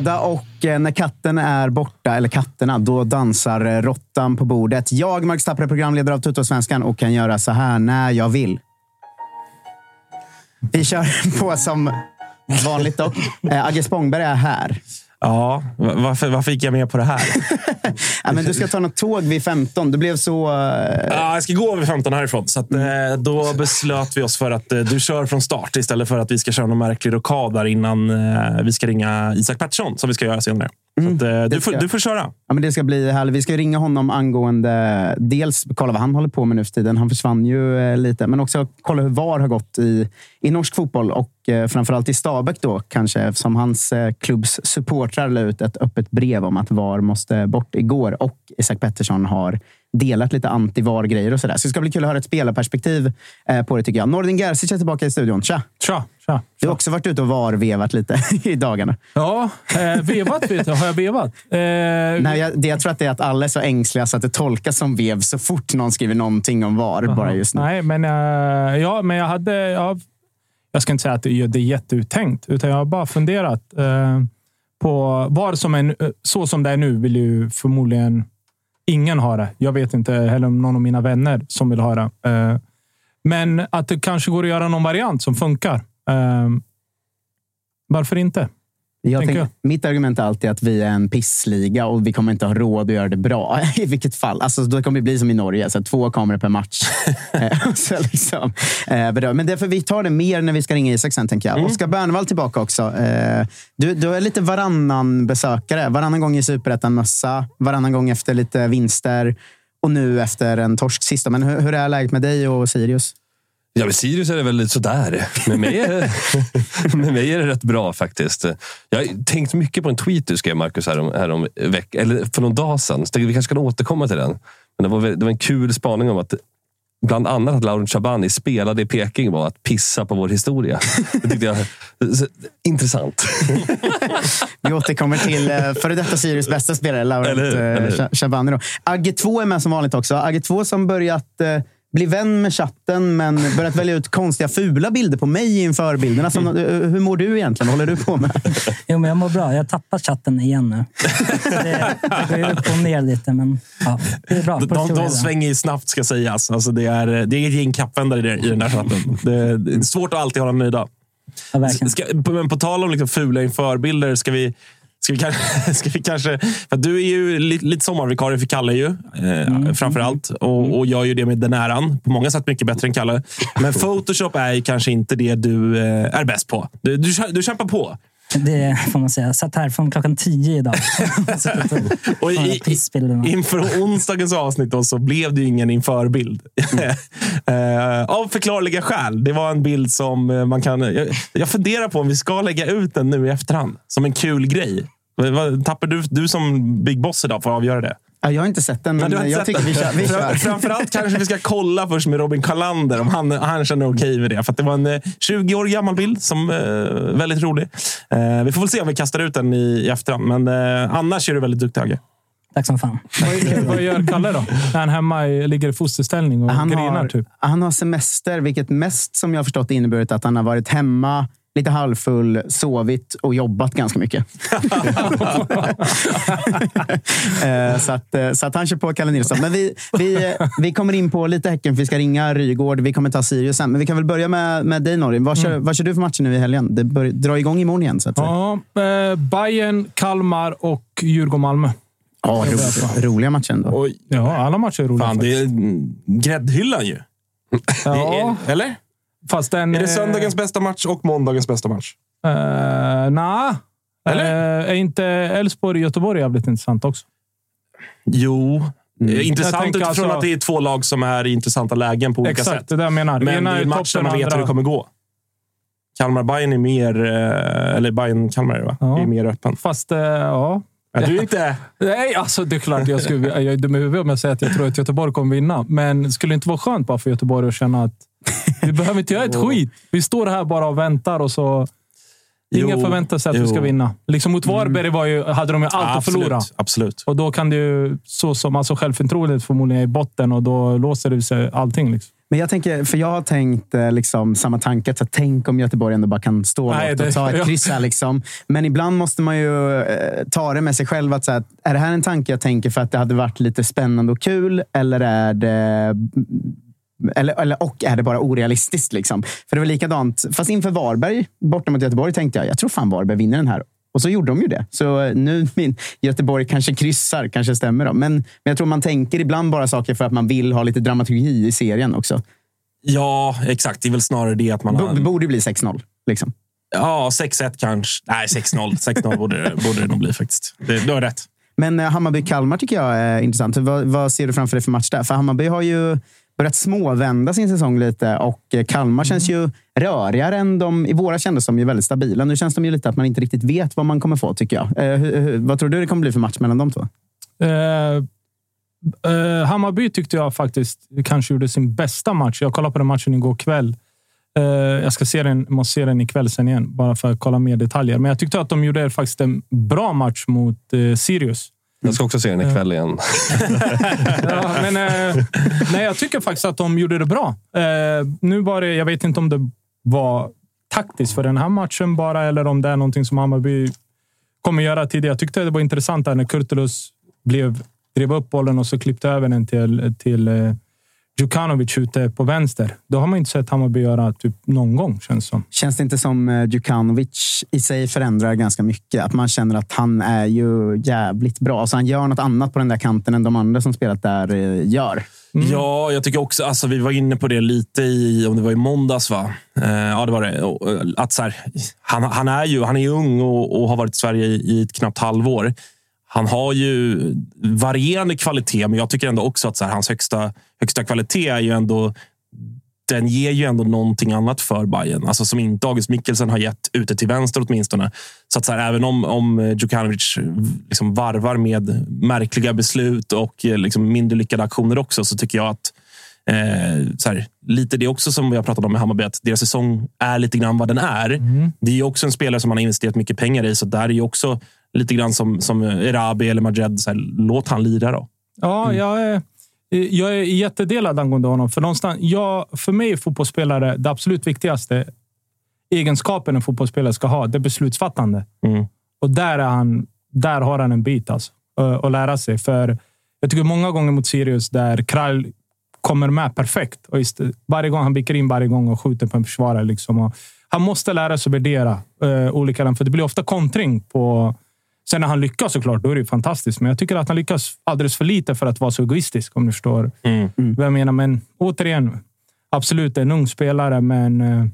Fredag och eh, när katten är borta, eller katterna, då dansar eh, råttan på bordet. Jag, Marcus Stapper, är programledare av Tuttosvenskan och kan göra så här när jag vill. Vi kör på som vanligt dock. Eh, Agge Spångberg är här. Ja, va- varför, varför gick jag med på det här? Ja, men du ska ta något tåg vid 15. Du blev så... eh, Ja, jag ska gå vid 15 härifrån. Så att, eh, då beslöt vi oss för att eh, du kör från start istället för att vi ska köra någon märklig rockad innan vi ska ringa Isak Pettersson som vi ska göra senare. Så att, eh, du, får, du får köra. Ja, men det ska bli härligt. Vi ska ringa honom angående dels kolla vad han håller på med nu för tiden. Han försvann ju eh, lite. Men också kolla hur VAR har gått i, i norsk fotboll och eh, framförallt i Stabäck då kanske. Eftersom hans eh, klubbs supportrar la ut ett öppet brev om att VAR måste bort igår. Och Isak Pettersson har delat lite anti-VAR-grejer och sådär. Så det ska bli kul att höra ett spelarperspektiv eh, på det tycker jag. Nordin Gerzic är tillbaka i studion. Tja! Tja, tja. Du har också varit ute och VAR-vevat lite i dagarna. Ja, eh, vevat vet jag. Har jag vevat? Eh, Nej, jag, det, jag tror att det är att alla är så ängsliga så att det tolkas som vev så fort någon skriver någonting om VAR bara just nu. Nej, men, eh, ja, men jag hade... Ja, jag ska inte säga att det, det är jätteuttänkt, utan jag har bara funderat eh, på VAR som en, så som det är nu vill ju förmodligen ingen har det. Jag vet inte heller om någon av mina vänner som vill ha det. Eh, men att det kanske går att göra någon variant som funkar. Eh, varför inte? Jag tänker tänker, mitt argument är alltid att vi är en pissliga och vi kommer inte ha råd att göra det bra. I vilket fall. Alltså, då kommer det bli som i Norge, så här, två kameror per match. Eh, så liksom, eh. Men därför vi tar det mer när vi ska ringa Isak sen, tänker jag. Oskar Bernvall tillbaka också. Eh, du, du är lite varannan besökare. Varannan gång i Superettan-mössa, varannan gång efter lite vinster och nu efter en torsk sista. Men hur, hur är läget med dig och Sirius? Ja, med Sirius är det väl sådär. Med mig, är det, med mig är det rätt bra faktiskt. Jag har tänkt mycket på en tweet du skrev, Marcus, härom, härom veck, eller för någon dag sedan. Så vi kanske kan återkomma till den. Men det var, det var en kul spaning om att bland annat att Laurent Shabani spelade i Peking var att pissa på vår historia. Det tyckte jag intressant. Vi återkommer till eh, före detta Sirius bästa spelare, Laurent Eller eh, Eller då. Agge 2 är med som vanligt också. Agge 2 som börjat eh, bli vän med chatten, men börjat välja ut konstiga fula bilder på mig inför bilderna. Som, hur mår du egentligen? Vad håller du på med? Jo, men jag mår bra. Jag har tappat chatten igen nu. Det, det går ju upp och ner lite, men ja, det är bra. De, de, de svänger ju snabbt, ska sägas. Alltså det, är, det är ett gäng kappvändare i den där chatten. Det, det är svårt att alltid hålla nöjda. Ja, ska, men på tal om liksom fula införbilder, ska vi Ska vi, kanske, ska vi kanske... För du är ju lite, lite sommarvikarie för Kalle, ju, eh, mm. framför allt. Och, och gör ju det med den äran. På många sätt mycket bättre än Kalle. Men Photoshop är kanske inte det du eh, är bäst på. Du, du, du kämpar på. Det får man säga. Satt här från klockan tio idag. och i, inför onsdagens avsnitt då, så blev det ju ingen införbild. uh, av förklarliga skäl. Det var en bild som eh, man kan... Jag, jag funderar på om vi ska lägga ut den nu i efterhand. Som en kul grej. Tappar du, du som Big Boss idag får avgöra det. Jag har inte sett den, men jag tycker vi kör. Vi kör. Framförallt kanske vi ska kolla först med Robin Kalander om han, han känner okej okay med det. För det var en 20 eh, år gammal bild som är eh, väldigt rolig. Eh, vi får väl se om vi kastar ut den i, i efterhand, men eh, annars är du väldigt duktig Agge. Tack som fan. Vad gör Kalle då? När han hemma ligger i fosterställning och han grinar? Har, typ. Han har semester, vilket mest som jag har förstått inneburit att han har varit hemma lite halvfull, sovit och jobbat ganska mycket. Eh, så, att, eh, så att han kör på Kalle Nilsson. Men vi, vi, vi kommer in på lite Häcken, för vi ska ringa Rygård. Vi kommer ta Sirius sen. Men vi kan väl börja med, med dig Norrin. Vad kör, mm. vad kör du för matcher nu i helgen? Det bör, drar igång imorgon igen. Så att ja, eh, Bayern, Kalmar och Djurgården-Malmö. Ja, ro, roliga matcher ändå. Oj. Ja, alla matcher är roliga. Fan, det är gräddhyllan ju. Ja. Eller? Fast den, är det söndagens bästa match och måndagens bästa match? Uh, Nej. Eller? Uh, är inte Elfsborg-Göteborg jävligt intressant också? Jo. Mm. Intressant utifrån alltså, att det är två lag som är i intressanta lägen på olika exakt, sätt. Exakt, det där jag menar. Men det är en match där man vet andra... hur det kommer gå. Kalmar-Bayern är mer... Eller Bayern-Kalmar va? Ja. är mer öppen. Fast, uh, ja. Ja, du är inte... Nej, alltså det är klart jag, skulle, jag är dum i huvudet om jag säger att jag tror att Göteborg kommer vinna. Men skulle det inte vara skönt bara för Göteborg att känna att vi behöver inte göra ett skit. Vi står här bara och väntar och så... Ingen förväntar sig att jo. vi ska vinna. Liksom mot Varberg var ju, hade de ju allt att förlora. Absolut. Och då kan det ju, så som alltså självförtroendet förmodligen är i botten och då låser det sig allting. Liksom. Men jag tänker, för jag har tänkt eh, liksom, samma tanke. Så tänk om Göteborg ändå bara kan stå Nej, det, och ta ett kryss här. Liksom. Men ibland måste man ju eh, ta det med sig själv. Att, så här, är det här en tanke jag tänker för att det hade varit lite spännande och kul? Eller är det eller, eller, och är det bara orealistiskt? Liksom? För det var likadant, fast inför Varberg, borta mot Göteborg, tänkte jag jag tror fan Varberg vinner den här. Och så gjorde de ju det. Så eh, nu min Göteborg kanske kryssar, kanske stämmer. Då. Men, men jag tror man tänker ibland bara saker för att man vill ha lite dramaturgi i serien också. Ja, exakt. Det är väl snarare det att man... har... Det borde bli 6-0. Liksom. Ja, 6-1 kanske. Nej, 6-0. 6-0 borde, borde det nog bli faktiskt. Det, du har rätt. Men eh, Hammarby-Kalmar tycker jag är intressant. Vad, vad, ser du framför dig för match där? För Hammarby har ju börjat småvända sin säsong lite och eh, Kalmar känns ju rörigare än de... I våra kändes de ju väldigt stabila. Nu känns de ju lite att man inte riktigt vet vad man kommer få, tycker jag. Eh, vad tror du det kommer bli för match mellan de två? Uh, uh, Hammarby tyckte jag faktiskt kanske gjorde sin bästa match. Jag kollade på den matchen igår kväll. Uh, jag ska se den, måste se den ikväll sen igen, bara för att kolla mer detaljer. Men jag tyckte att de gjorde faktiskt en bra match mot Sirius. Jag ska också se den ikväll igen. ja, men, eh, nej, jag tycker faktiskt att de gjorde det bra. Eh, nu var det, jag vet inte om det var taktiskt för den här matchen bara, eller om det är någonting som Hammarby kommer göra tidigare. Jag tyckte det var intressant när Kurtulus blev, drev upp bollen och så klippte över den till, till eh, Djukanovic ute på vänster. Då har man inte sett Hammarby göra typ någon gång, känns som. Känns det inte som eh, Djukanovic i sig förändrar ganska mycket? Att man känner att han är ju jävligt bra. Alltså han gör något annat på den där kanten än de andra som spelat där eh, gör. Mm. Ja, jag tycker också, alltså, vi var inne på det lite i, om det var i måndags va? Eh, ja, det var det. Eh, att så här, han, han, är ju han är ung och, och har varit i Sverige i, i ett knappt halvår. Han har ju varierande kvalitet, men jag tycker ändå också att så här, hans högsta, högsta kvalitet är ju ändå den ger ju ändå någonting annat för Bayern. Alltså som inte August Mikkelsen har gett ute till vänster åtminstone. Så att så här, även om, om Djukanovic liksom varvar med märkliga beslut och eh, liksom mindre lyckade aktioner också, så tycker jag att eh, så här, lite det också som vi har pratat om med Hammarby, att deras säsong är lite grann vad den är. Mm. Det är också en spelare som man har investerat mycket pengar i, så där är ju också lite grann som, som Erabi eller Majed. Så här, låt han lira då. Ja, mm. jag, Jag är jättedelad angående honom. För, någonstans, jag, för mig är fotbollsspelare det absolut viktigaste egenskapen en fotbollsspelare ska ha. Det är beslutsfattande. Mm. Och där, är han, där har han en bit alltså, att- lära sig. För jag tycker många gånger mot Sirius där Krall kommer med perfekt. Och just, varje gång han viker in varje gång och skjuter på en försvarare. Liksom. Han måste lära sig värdera uh, olika För det blir ofta kontring på... Sen när han lyckas såklart, då är det ju fantastiskt. Men jag tycker att han lyckas alldeles för lite för att vara så egoistisk, om du förstår Mm. vad jag menar. Men återigen, absolut en ung spelare, men eh,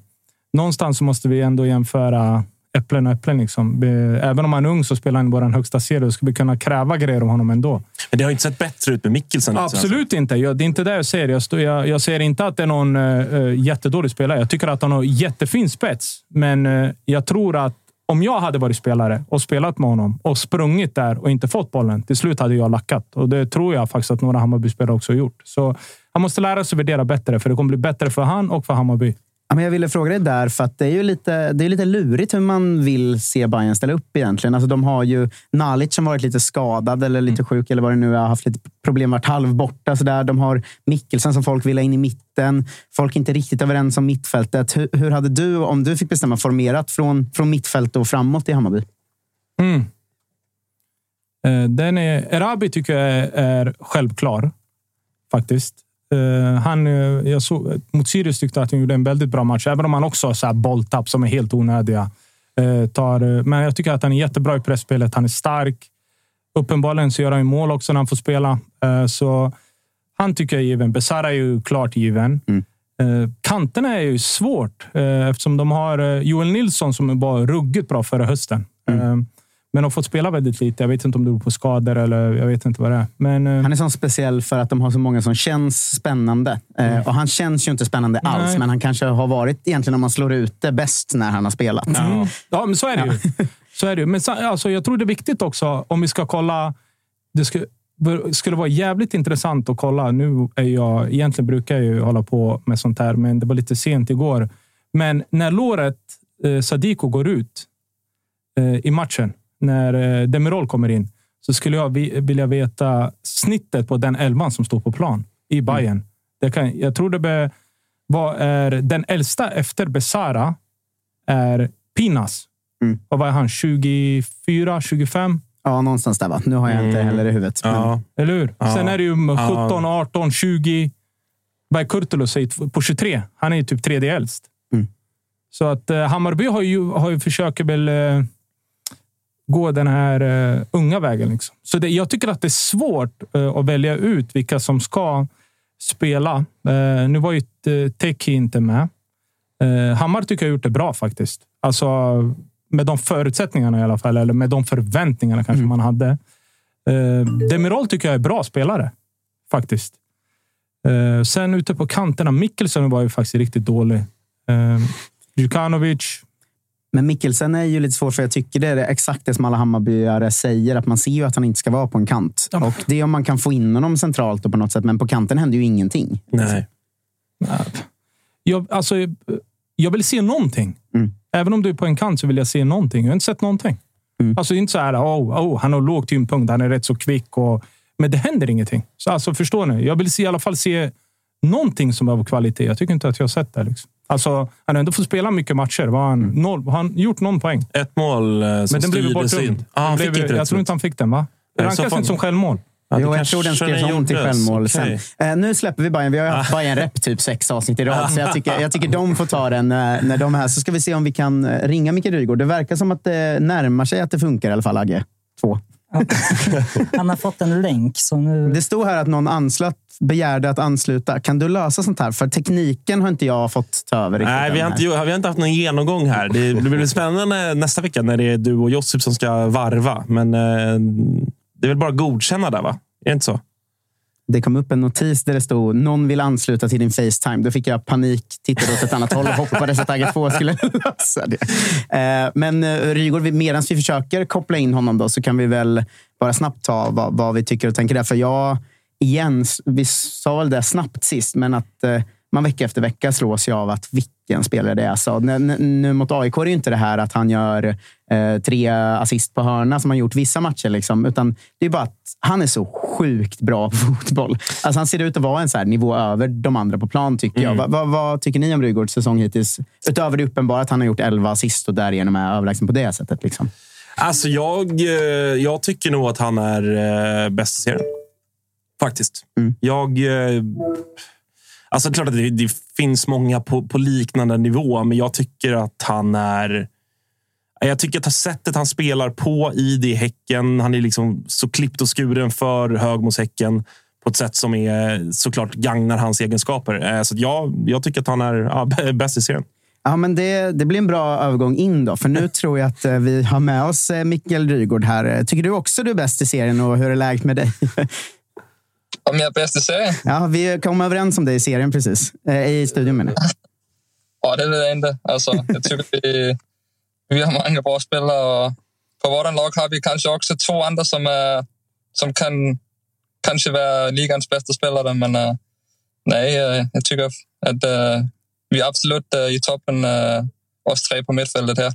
någonstans så måste vi ändå jämföra äpplen och äpplen. Liksom. Även om han är ung så spelar han i vår högsta serie och ska vi kunna kräva grejer av honom ändå. Men det har inte sett bättre ut med Mikkelsen. liksom. Absolut inte. Jag, det är inte det jag säger. Jag, står- jag, jag säger inte att det är någon uh, jättedålig spelare. Jag tycker att han har jättefin spets, men eh, jag tror att om jag hade varit spelare och spelat med honom och sprungit där och inte fått bollen, till slut hade jag lackat. Och det tror jag faktiskt att några Hammarby-spelare också har gjort. Så han måste lära sig värdera bättre, för det kommer bli bättre för han och för Hammarby. Ja, men jag ville fråga dig där, för att det är ju lite, det är lite lurigt hur man vill se Bayern ställa upp egentligen. Alltså, de har ju Nalic som varit lite skadad eller lite sjuk eller vad det nu är. Har haft lite problem, varit halvborta. Så där. De har Mikkelsen som folk vill ha in i mitten. Folk är inte riktigt överens om mittfältet. Hur, hur hade du, om du fick bestämma, formerat från, från mittfält och framåt i Hammarby? Mm. Eh, Den är, Erabi tycker jag är självklar, faktiskt. Eh, Han, eh, jag såg, mot Sirius tyckte jag att han gjorde en väldigt bra match, även om han också har så här bolltapp som är helt onödiga. Eh, Tar, men jag tycker att han är jättebra i pressspelet. Han är stark. Uppenbarligen så gör han mål också när han får spela. Så han tycker jag är given. Besara är ju klart given. Eh, Kanterna är ju svårt eftersom de har Joel Nilsson som var ruggigt bra förra hösten. Eh, Men har fått spela väldigt lite. Jag vet inte om det beror på skador eller jag vet inte vad det är. Men, eh, Han är så speciell för att de har så många som känns spännande. Eh, och han känns ju inte spännande alls, Nej. men han kanske har varit egentligen om man slår ut det bäst när han har spelat. Mm. Ja, men så är det ju. Så är det. Men alltså, jag tror det är viktigt också om vi ska kolla. Det skulle, skulle vara jävligt intressant att kolla. Nu är jag, egentligen brukar jag ju hålla på med sånt här, men det var lite sent igår. Men när låret eh, Sadiko går ut eh, i matchen, när eh, Demirol kommer in, så skulle jag vi, vilja veta snittet på den elvan som står på plan i Bayern. Det kan, jag tror det be, vad är den äldsta efter Besara är Pinas. Mm. Och vad är han? 24, 25? Ja, någonstans där va? Nu har jag inte heller i huvudet. men- Ja. Eller hur? Ja. Sen är det ju 17, 18, 20. Vad är Kurtulus på 23? Han är ju typ tredje äldst. Mm. Så att eh, Hammarby har ju, har ju försöker väl eh, gå den här eh, unga vägen. Liksom. Så det, jag tycker att det är svårt eh, att välja ut vilka som ska spela. Eh, nu var ju Teki inte med. Hammar tycker jag gjort det bra faktiskt. Alltså med de förutsättningarna i alla fall, eller med de förväntningarna kanske man hade. Demirol tycker jag är bra spelare, faktiskt. Sen ute på kanterna, Mikkelsen var ju faktiskt riktigt dålig. Djukanovic. Men Mikkelsen är ju lite svårt, för jag tycker det är exakt det som alla Hammarbyare säger. Att man ser ju att han inte ska vara på en kant. Och det är om man kan få in honom centralt och på något sätt. Men på kanten händer ju ingenting. Nej. Jag, alltså, jag vill se någonting. Mm. Även om du är på en kant så vill jag se någonting. Jag har inte sett någonting. Mm. Alltså det är inte så här, oh, oh, han har låg tyngdpunkt, han är rätt så kvick. Och, men det händer ingenting. Så alltså, förstår ni? Jag vill se, i alla fall se någonting som är av kvalitet. Jag tycker inte att jag har sett det. Liksom. Alltså, han har ändå fått spela mycket matcher. Var han, Mm. noll, har han gjort någon poäng? Ett mål eh, som Men den blev bortdömd. in. Ah, han Den fick blev, inte jag tror inte han fick den, va? Så rankas inte som självmål. Ja, jo, jag tror den skrevs den om till självmål Okej. sen. Eh, nu släpper vi Bayern. Vi har ju haft Bayern Rep typ sex avsnitt i rad, så jag tycker, jag tycker de får ta den när, när de är här. Så ska vi se om vi kan eh, ringa Micke Rygaard. Det verkar som att det närmar sig att det funkar i alla fall, Agge. Två. Han har fått en länk, så nu... Det stod här att någon anslöt, begärde att ansluta. Kan du lösa sånt här? För tekniken har inte jag fått ta över. Nej, vi har, inte, vi har inte haft någon genomgång här. Det blir spännande nästa vecka när det är du och Josip som ska varva. Men eh, det är väl bara att godkänna där, va? Är det inte så? Det kom upp en notis där det stod någon vill ansluta till din Facetime. Då fick jag panik, tittade åt ett annat håll och hoppades att Agge 2 skulle lösa det. Eh, men eh, Rygaard, medan vi försöker koppla in honom då, så kan vi väl bara snabbt ta vad, vad vi tycker och tänker där. För jag, igen, vi sa väl det snabbt sist, men att eh, man vecka efter vecka slås ju av att vilken spelare det är. Så nu mot AIK är det inte det här att han gör eh, tre assist på hörna som han gjort vissa matcher. Liksom, utan det är bara att han är så sjukt bra på fotboll. Alltså han ser ut att vara en så nivå över de andra på plan, tycker jag. Mm. Vad, vad, tycker ni om Rygårds säsong hittills? Utöver det uppenbara att han har gjort 11 assist och därigenom är överlägsen på det sättet. Liksom. Alltså jag, eh, jag tycker nog att han är eh, bäst i serien. Faktiskt. Mm. Jag... Eh, alltså, klart att det, det finns många på, på, liknande nivå, men jag tycker att han är... Jag tycker att sättet han spelar på i det Häcken, han är liksom så klippt och skuren för hög mot Häcken på ett sätt som är såklart gagnar hans egenskaper. Så jag, jag tycker att han är ja, bäst i serien. Ja, men det, det blir en bra övergång in då, för nu tror jag att eh, vi har med oss eh, Mikael Rygård här. Tycker du också du är bäst i serien och hur är läget med dig? Om jag är i serien? Ja, vi kom överens om det i serien precis. Eh, I studion menar jag. Ja, det vet jag inte. Alltså, jag tycker vi, vi har många bra spelare och på vårt lag har vi kanske också två andra som, är, som kan kanske vara ligans bästa spelare. Men uh, nej, jag tycker att uh, vi är absolut i toppen, oss tre på mittfältet här.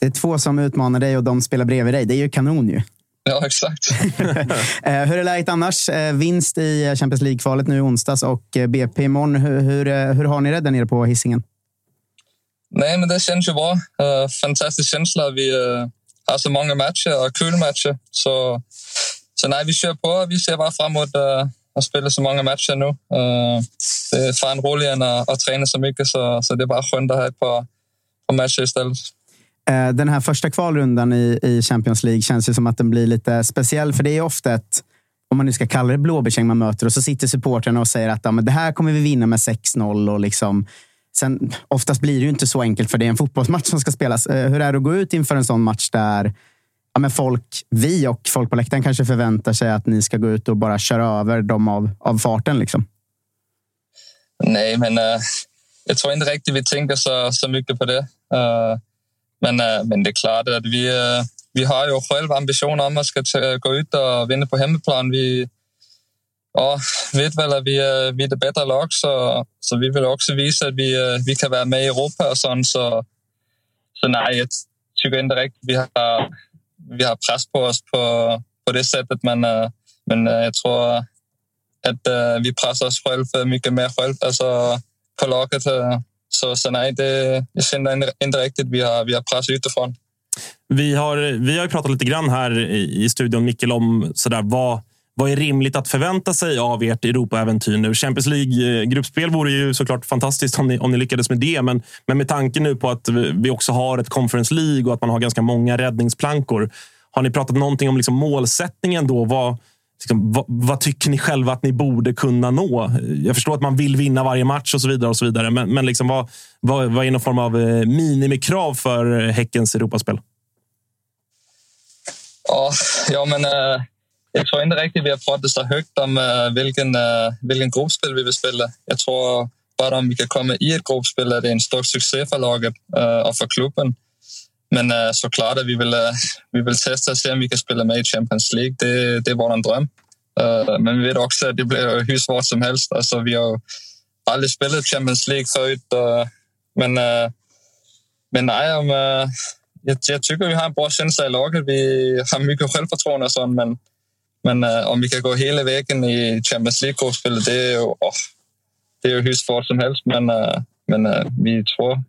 Det är två som utmanar dig och de spelar bredvid dig. Det är ju kanon ju. Ja, exakt. Eh, hur är läget annars? Eh, vinst i Champions League-kvalet nu i onsdags och eh, BP imorgon. Hur, hur, hur har ni det där nere på hissingen? Nej, men det känns ju bra. Uh, fantastisk känsla. Vi uh, har så många matcher och kul matcher. Så, så nej, vi kör på. Vi ser bara framåt uh, att spela så många matcher nu. Uh, det är fan roligare än att, att träna så mycket, så, så det är bara skönt att ha ett par, par matcher istället. Eh, den här första kvalrundan i, Champions League känns ju som att den blir lite speciell. För det är ofta ett, om man nu ska kalla det blåbärsgäng man möter, och så sitter supportrarna och säger att ja, men det här kommer vi vinna med 6-0. Och liksom, sen, oftast blir det ju inte så enkelt, för det är en fotbollsmatch som ska spelas. Eh, hur är det att gå ut inför en sån match där ja, men folk, vi och folk på läktaren kanske förväntar sig att ni ska gå ut och bara köra över dem av, av farten? Liksom? Nej, men uh, jag tror inte riktigt vi tänker så, så mycket på det. Uh, men, äh, men det är klart att vi, äh, vi har ju själva ambitioner om att ska øh, gå ut och vinna på hemmaplan. Vi ja, vet väl att vi är, vi är det bättre lag, så, så vi vill också visa att vi, vi kan vara med i Europa och sånt. Så, så nej, jag tycker inte riktigt vi har, vi har press på oss på, på det sättet. Men, men jag tror att vi pressar oss själva mycket mer själv, alltså på laget. Så, så nej, det, jag känner inte riktigt vi har, vi har press utifrån. Vi har, vi har pratat lite grann här i, i studion, Mikkel, om sådär, vad, vad är rimligt att förvänta sig av ert Europa-äventyr nu? Champions League-gruppspel vore ju såklart fantastiskt om ni, om ni lyckades med det. Men, men med tanke nu på att vi också har ett Conference League och att man har ganska många räddningsplankor. Har ni pratat någonting om liksom målsättningen då? Vad, liksom, vad, vad, tycker ni själva att ni borde kunna nå? Jag förstår att man vill vinna varje match och så vidare. och så vidare. Men, men liksom, vad, vad, vad är någon form av eh, minimikrav för eh, Häckens Europaspel? Ja, ja men äh, jag tror inte riktigt vi har pratat så högt om äh, vilken, äh, vilken gruppspel vi vill spela. Jag tror bara om vi kan komma i ett gruppspel är det en stor succé för laget och för klubben. Men øh, uh, såklart att vi vill, uh, øh, vi vill testa och se om vi kan spela med i Champions League. Det, det är vår dröm. Uh, øh, men vi vet också att det blir hur svårt som helst. Alltså, vi har aldrig spelat Champions League förut. men, men nej, om, jag, jag, tycker vi har en bra känsla i laget. Vi har mycket självförtroende och sånt, men, men om vi kan gå hela vägen i Champions League-gruppspelet, det är ju, oh, det är ju hur svårt som helst. Men, men vi tror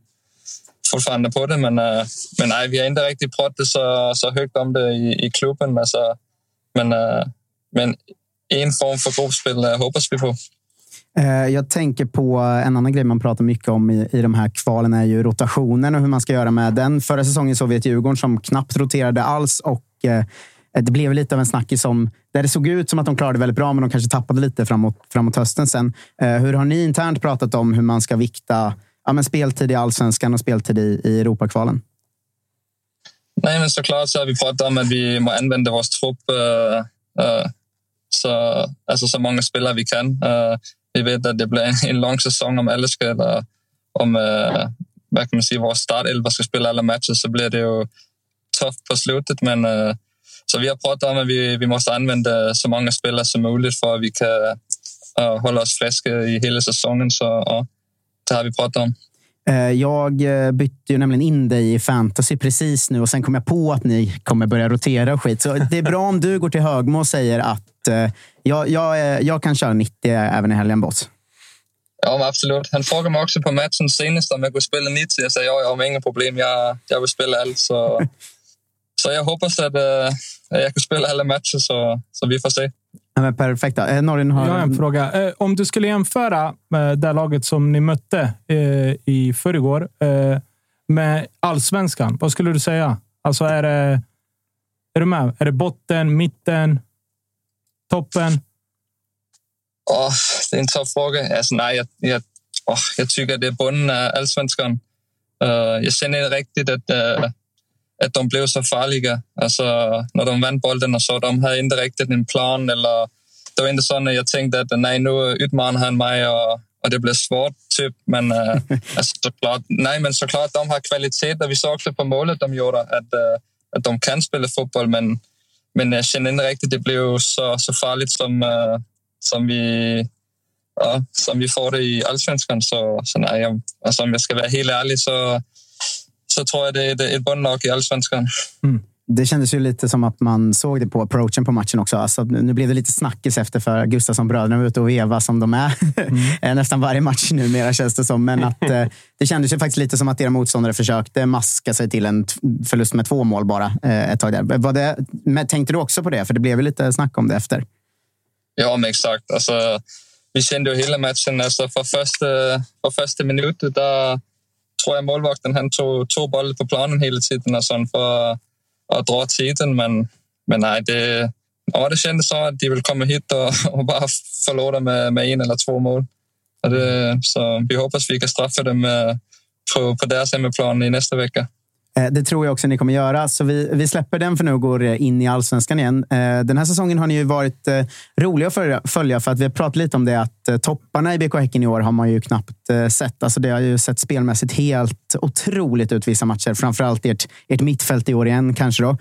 fortfarande på det, men, uh, men nej, vi har inte riktigt pratat så, så högt om det i, i klubben. Alltså, men, uh, men en form för gruppspel uh, øh, hoppas vi på. Eh, jag tänker på en annan grej man pratar mycket om i, i de här kvalen är ju rotationen och hur man ska göra med den. Förra säsongen såg vi ett Djurgården som knappt roterade alls och eh, det blev lite av en snackis som där det såg ut som att de klarade väldigt bra, men de kanske tappade lite framåt, framåt hösten sen. Eh, hur har ni internt pratat om hur man ska vikta ja, men speltid i allsvenskan och speltid i, i Europakvalen? Nej, men såklart så har vi pratat om att vi måste använda vår trupp uh, øh, uh, øh, så, alltså, så många spelare vi kan. Uh, vi vet att det blir en, en lång säsong om alla ska, eller, om vad kan man säga, vår startelva ska spela alla matcher så blir det ju tufft på slutet. Men, så vi har pratat om att vi, vi måste använda så många spelare som möjligt för att vi kan hålla oss friska i hela säsongen. Så, det har vi pratat om. Eh, jag eh, bytte ju nämligen in dig i fantasy precis nu och sen kom jag på att ni kommer börja rotera och skit. Så det är bra om du går till Högmo och säger att eh, jag, jag, jag kan köra 90 även i helgen, boss. Ja, absolut. Han frågade mig också på matchen senast om jag kunde spela 90. Jag sa ja, jag har inga problem. Jag, jag vill spela allt. Så, så jag hoppas att uh, jag kan spela alla matcher, så, så vi får se. Ja, men perfekt. Eh, Norin har... Jag har en fråga. Eh, om du skulle jämföra med det laget som ni mötte eh, i förrgår eh, med allsvenskan, vad skulle du säga? Alltså är det, är du med? Är det botten, mitten, toppen? Oh, det är en tuff fråga. Alltså, nej, jag, jag, oh, jag tycker det är bunden av allsvenskan. Uh, jag känner inte riktigt att, uh, att de blev så farliga. Alltså, när de vann bollen och så. De hade inte riktigt en plan. Eller, det var inte så att jag tänkte att nej, nu utmanar han mig och, och det blir svårt. Typ. Men, uh, alltså, såklart, nej, men såklart, de har kvalitet. Och vi såg också på målet de gjorde att, uh, att de kan spela fotboll. Men, men jag känner inte riktigt att det blev så, så farligt som, uh, som vi ja, som vi får det i allsvenskan. Så, så nej, jag, alltså, om jag ska vara helt ärlig så, så tror jag det är ett bondlag i allsvenskan. Mm. Det kändes ju lite som att man såg det på approachen på matchen också. Alltså, nu blev det lite snackis efter för Gustafsson-bröderna var ute och veva som de är. Mm. Nästan varje match numera känns det som. Men att, eh, det kändes ju faktiskt lite som att era motståndare försökte maska sig till en förlust med två mål bara eh, ett tag där. Var det, tänkte du också på det? För det blev ju lite snack om det efter. Ja, men exakt. Alltså, vi kände ju hela matchen. Alltså, för, första, för första minuten där tror jag målvakten han tog, tog bollen på planen hela tiden och sånt för att dra tiden. Men, men nej, det, ja, det kändes så att de vill komma hit och, och bara förlora med, med en eller två mål. Det, så vi hoppas vi kan straffa dem øh, på, på deras hemmaplan i nästa vecka. Eh, det tror jag också ni kommer göra. Så vi, vi släpper den för nu och går eh, in i allsvenskan igen. Eh, den här säsongen har ni ju varit roliga att följa, följa för att vi har pratat lite om det att topparna i BK Häcken i år har man ju knappt sett. Alltså det har ju sett spelmässigt helt otroligt ut vissa matcher. Framförallt ert, ert mittfält i år igen kanske då.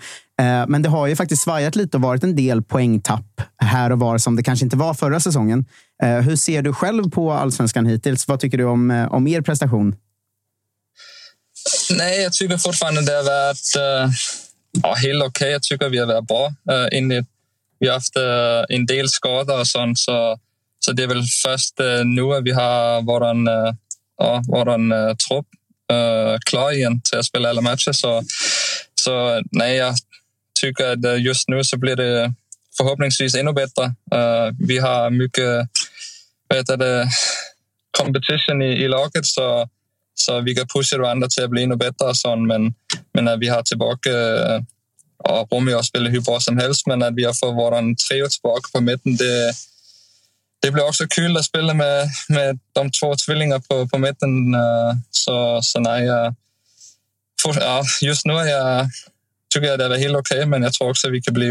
Men det har ju faktiskt svajat lite och varit en del poängtapp här och var som det kanske inte var förra säsongen. Hur ser du själv på allsvenskan hittills? Vad tycker du om, om er prestation? Nej, jag tycker fortfarande det har varit uh, eh, ja, helt okej. Okay. Jag tycker vi har varit bra. Uh, in vi har haft uh, en del skador och sånt, så, så det är väl först uh, nu att vi har vår uh, ja, våran, uh, trupp uh, klar igen till att spela alla matcher. Så, så nej, jag tycker att just nu så blir det förhoppningsvis ännu bättre. Uh, vi har mycket vad heter det, competition i, i laget, så så vi kan pusha varandra till att bli ännu bättre. Och sånt, men, men att vi har tillbaka och Romeo spelar hur bra som helst, men att vi har fått vår trio tillbaka på mitten, det, det blir också kul att spela med, med de två tvillingarna på, på mitten. Øh, så, så nej, jag, ja, just nu är jag, tycker jag det är helt okej, okay, men jag tror också att vi kan bli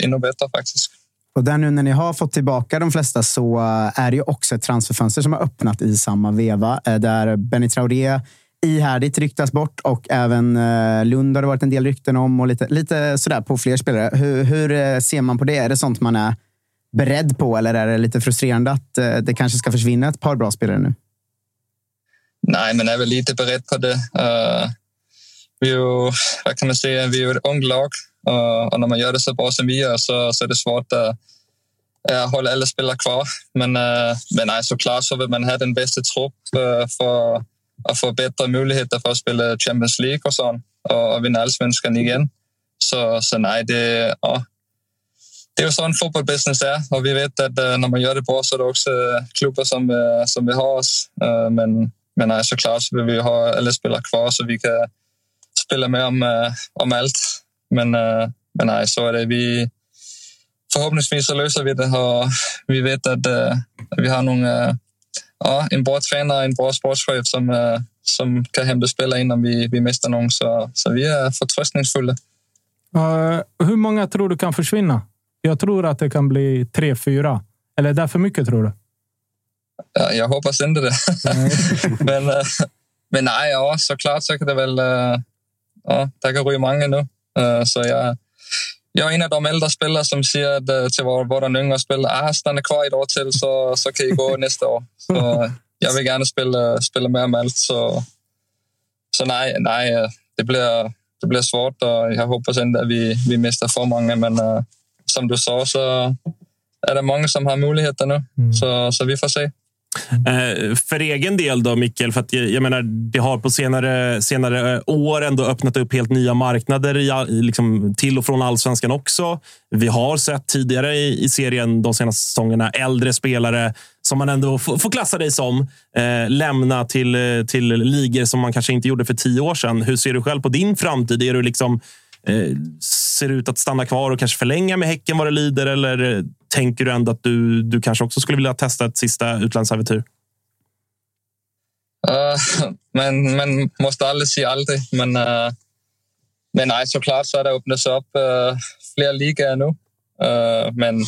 ännu øh, bättre faktiskt. Och där nu när ni har fått tillbaka de flesta så eh, är det ju också ett transferfönster som har öppnat i samma veva. Eh, där Benny Traoré ihärdigt ryktas bort och även eh, Lund har det varit en del rykten om och lite, lite sådär på fler spelare. Hur, hur ser man på det? Är det sånt man är beredd på eller är det lite frustrerande att det kanske ska försvinna ett par bra spelare nu? Nej, men jag är väl lite beredd på det. Uh, vi är ju, vad kan man säga, vi är ett ungt lag Eh, och, när man gör det så bra som vi gör så, så är det svårt att, eh, hålla alla spelare kvar. Men, eh, men nej, såklart så vill man ha den bästa trupp för att få bättre möjligheter för att spela Champions League och sånt och, och vinna allsvenskan igen. Så, så nej, det, ja, det är ju sån fotbollsbusiness är och vi vet att øh, när man gör det bra så är det också øh, klubbar som, øh, som vill ha oss. men, men nej, såklart så vill vi ha alla spelare kvar så vi kan spela med om, om allt. Men, uh, men nej, så är det. Vi, förhoppningsvis så löser vi det och vi vet att uh, vi har någon, uh, ja, en bra tränare, en bra sportschef som, som kan hämta spelare innan vi, vi mister någon. Så, så vi är förtröstningsfulla. hur många tror du kan försvinna? Jag tror att det kan bli tre, fyra. Eller är det för mycket tror du? Ja, jag hoppas inte det. men, men nej, ja, såklart så kan det väl... Ja, det kan ryma många nu. Eh, så jag, jag är en av de äldre spelare som säger till våra, våra yngre spelare att ah, stanna kvar ett år till så, så kan I gå nästa år. Så jag vill gärna spela, spela med allt. Så, så nej, nej det, blir, det blir svårt och jag hoppas inte att vi, vi missar för många. Men uh, som du sa så är det många som har möjligheter nu. Mm. Så, så vi får se. Eh, för egen del då, Mikkel, för att jag menar, det har på senare, senare eh, år ändå öppnat upp helt nya marknader i, liksom, till och från allsvenskan också. Vi har sett tidigare i, i serien de senaste säsongerna äldre spelare som man ändå får klassa dig som, eh, lämna till, eh, till ligor som man kanske inte gjorde för tio år sedan. Hur ser du själv på din framtid? Är du liksom Eh, ser ut att stanna kvar och kanske förlänga med Häcken vad det lider? Eller eh, tänker du ändå att du, du kanske också skulle vilja testa ett sista utlandsäventyr? Uh, men man måste aldrig säga aldrig. Men, uh, men nej, såklart så har det öppnats upp uh, fler ligor nu. Uh, men,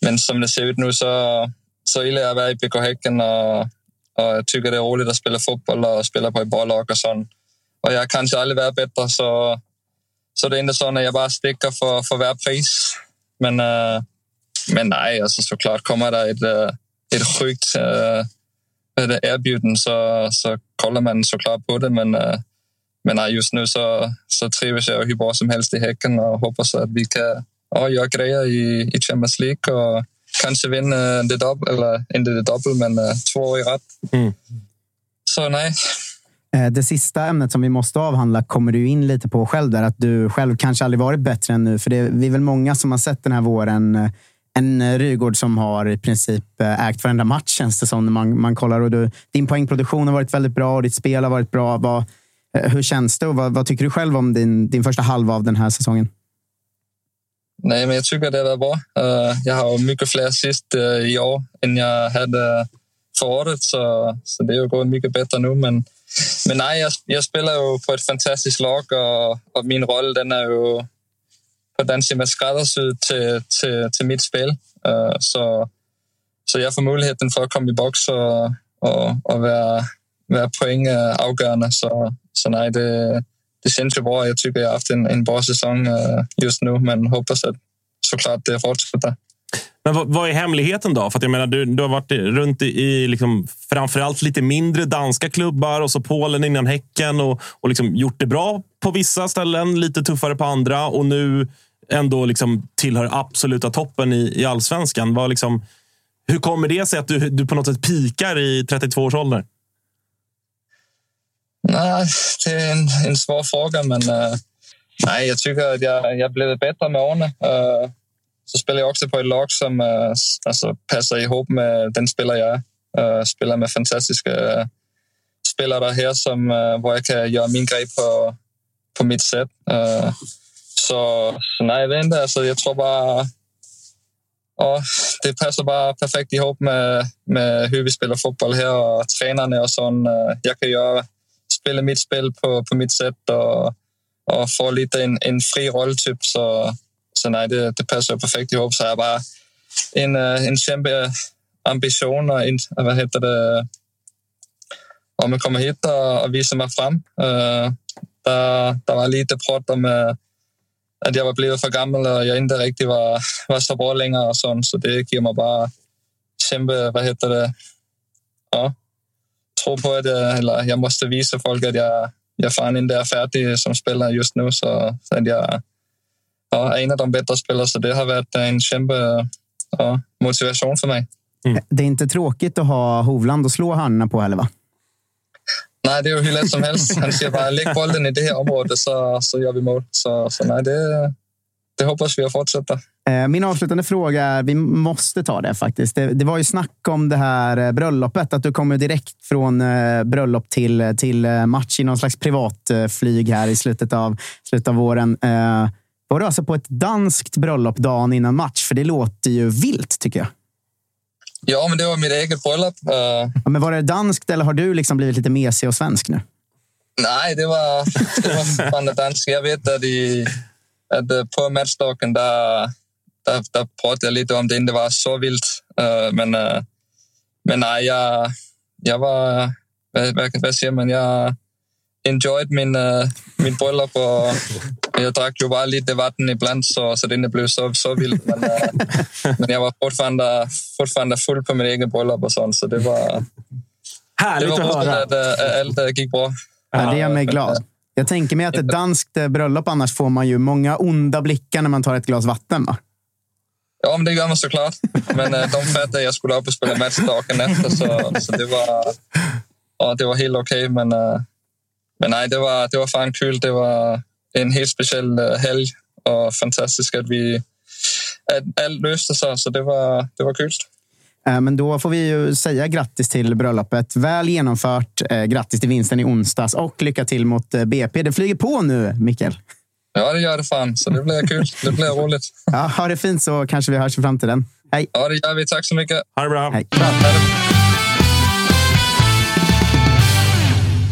men som det ser ut nu så, så gillar jag att vara i BK Häcken och, och jag tycker det är roligt att spela fotboll och spela på ett bra lag och sånt. Och jag har kanske aldrig varit bättre så så det är inte så att jag bara sticker för, för varje pris. Men, uh, men nej, alltså såklart kommer det ett, ett sjukt erbjudande så, så kollar man såklart på det. Men, men nej, just nu så, så trivs jag hur bra som helst i Häcken och hoppas att vi kan ja, göra grejer i, i Champions League och kanske vinna det dubbel, eller inte det dubbel, men två år i rad. Mm. Så nej, Eh, Eh, det sista ämnet som vi måste avhandla kommer du in lite på själv. Där, att du själv kanske aldrig varit bättre än nu. För det är, vi är väl många som har sett den här våren eh, en eh, Rygård som har i princip ägt varenda match känns det som när man, man kollar. Och du, din poängproduktion har varit väldigt bra och ditt spel har varit bra. Vad, hur känns det och vad, vad, tycker du själv om din, din första halva av den här säsongen? Nej, men jag tycker det var bra. Jag har mycket fler assist i år än jag hade förra året, så, så det har gått mycket bättre nu. Men men nej, jag, jag, spelar ju på ett fantastiskt lag och, och min roll den är ju på den sättet skräddarsydd till, till, till mitt spel. Uh, øh, så, så jag får möjligheten för att komma i box och, och, och vara, vara poäng øh, avgörande. Så, så nej, det, det känns ju bra. Jag tycker jag har haft en, en bra säsong uh, øh, just nu, men hoppas att såklart det fortsätter. Men vad, vad, är hemligheten då? För jag menar, du, du har varit runt i, i liksom, framförallt lite mindre danska klubbar och så Polen innan Häcken och, och liksom gjort det bra på vissa ställen, lite tuffare på andra och nu ändå liksom tillhör absoluta toppen i, i allsvenskan. Vad liksom, hur kommer det sig att du, du på något sätt pikar i 32 års ålder? Nej, det är en, en svår fråga, men uh, nej, jag tycker att jag, jag blivit bättre med åren. Uh, så spelar jag också på ett lag som øh, uh, alltså, passar ihop med den spelare jag är. Uh, øh, spelar med fantastiska uh, øh, spelare här som, uh, var jag kan göra min grej på, på mitt sätt. Uh, så, så nej, jag vet inte. Alltså, jag tror bara... Ja, det passar bara perfekt ihop med, med hur vi spelar fotboll här och tränarna och sånt. Jag kan göra, spela mitt spel på, på mitt sätt och, och få lite en, en fri roll. Typ, så, så nej, det, det passar perfekt ihop. Så jag bara en, øh, en kämpe ambition och en, øh, vad heter det, øh, om jag kommer hit och, och mig fram. Uh, där, där var lite prat om att jag var blivit för gammal och jag inte riktigt var, var så bra längre. Och sånt, så det ger mig bara kämpe, vad heter det, ja, tro på att jag, eller jag måste visa folk att jag, jag fan inte är färdig som spelare just nu. Så, så att jag, ja, en av de bättre spelarna. Så det har varit en kämpe ja, motivation för mig. Mm. Det är inte tråkigt att ha Hovland och slå hörnorna på heller, va? Nej, det är ju hur lätt som helst. Han säger bara lägg bollen i det här området så, så gör vi mål. Så, så nej, det, det hoppas vi att fortsätta. Eh, min avslutande fråga är, vi måste ta det faktiskt. Det, det, var ju snack om det här eh, bröllopet, att du kommer direkt från eh, bröllop till, till match i någon slags privatflyg här i slutet av, slutet av våren. Var du alltså på ett danskt bröllop dagen innan match? För det låter ju vilt tycker jag. Ja, men det var mitt eget bröllop. Uh... Ja, men var det danskt eller har du liksom blivit lite mesig och svensk nu? Nej, det var, det var fan danskt. Jag vet att, i, att på matchdagen där, där, där pratade jag lite om det inte var så vilt. Uh, men, uh, men nej, jag, jag var... Vad, vad, vad säger man? Jag enjoyed min, uh, min bröllop och jag drack ju bara lite vatten ibland så, så det inte blev så, så vilt. Men, uh, men jag var fortfarande, fortfarande full på min egen bröllop och sånt, så det var, Det Härligt var att höra. att, äh, att allt gick bra. Ja, det gör mig glad. Jag tänker mig att ett danskt eh, bröllop annars får man ju många onda blickar när man tar ett glas vatten. Va? Ja, men det gör man såklart. Men äh, de fattade att jag skulle upp och spela match dagen efter, så, så det var, ja, det var helt okej. Men, äh, men nej, det var, det var fan kul. Det var en helt speciell äh, helg och fantastiskt att vi att allt löste sig. Så det var, det var kul. Eh, Men då får vi ju säga grattis till bröllopet. Väl genomfört. Eh, Grattis till vinsten i onsdags och lycka till mot eh, BP. Det flyger på nu, Mikael. Ja, det gör det fan. Så det blir kul. Det blir roligt. Ja, ha det fint så kanske vi hörs i framtiden. Hej! Ja, det gör vi. Tack så mycket. Ha det bra. Hej. Ha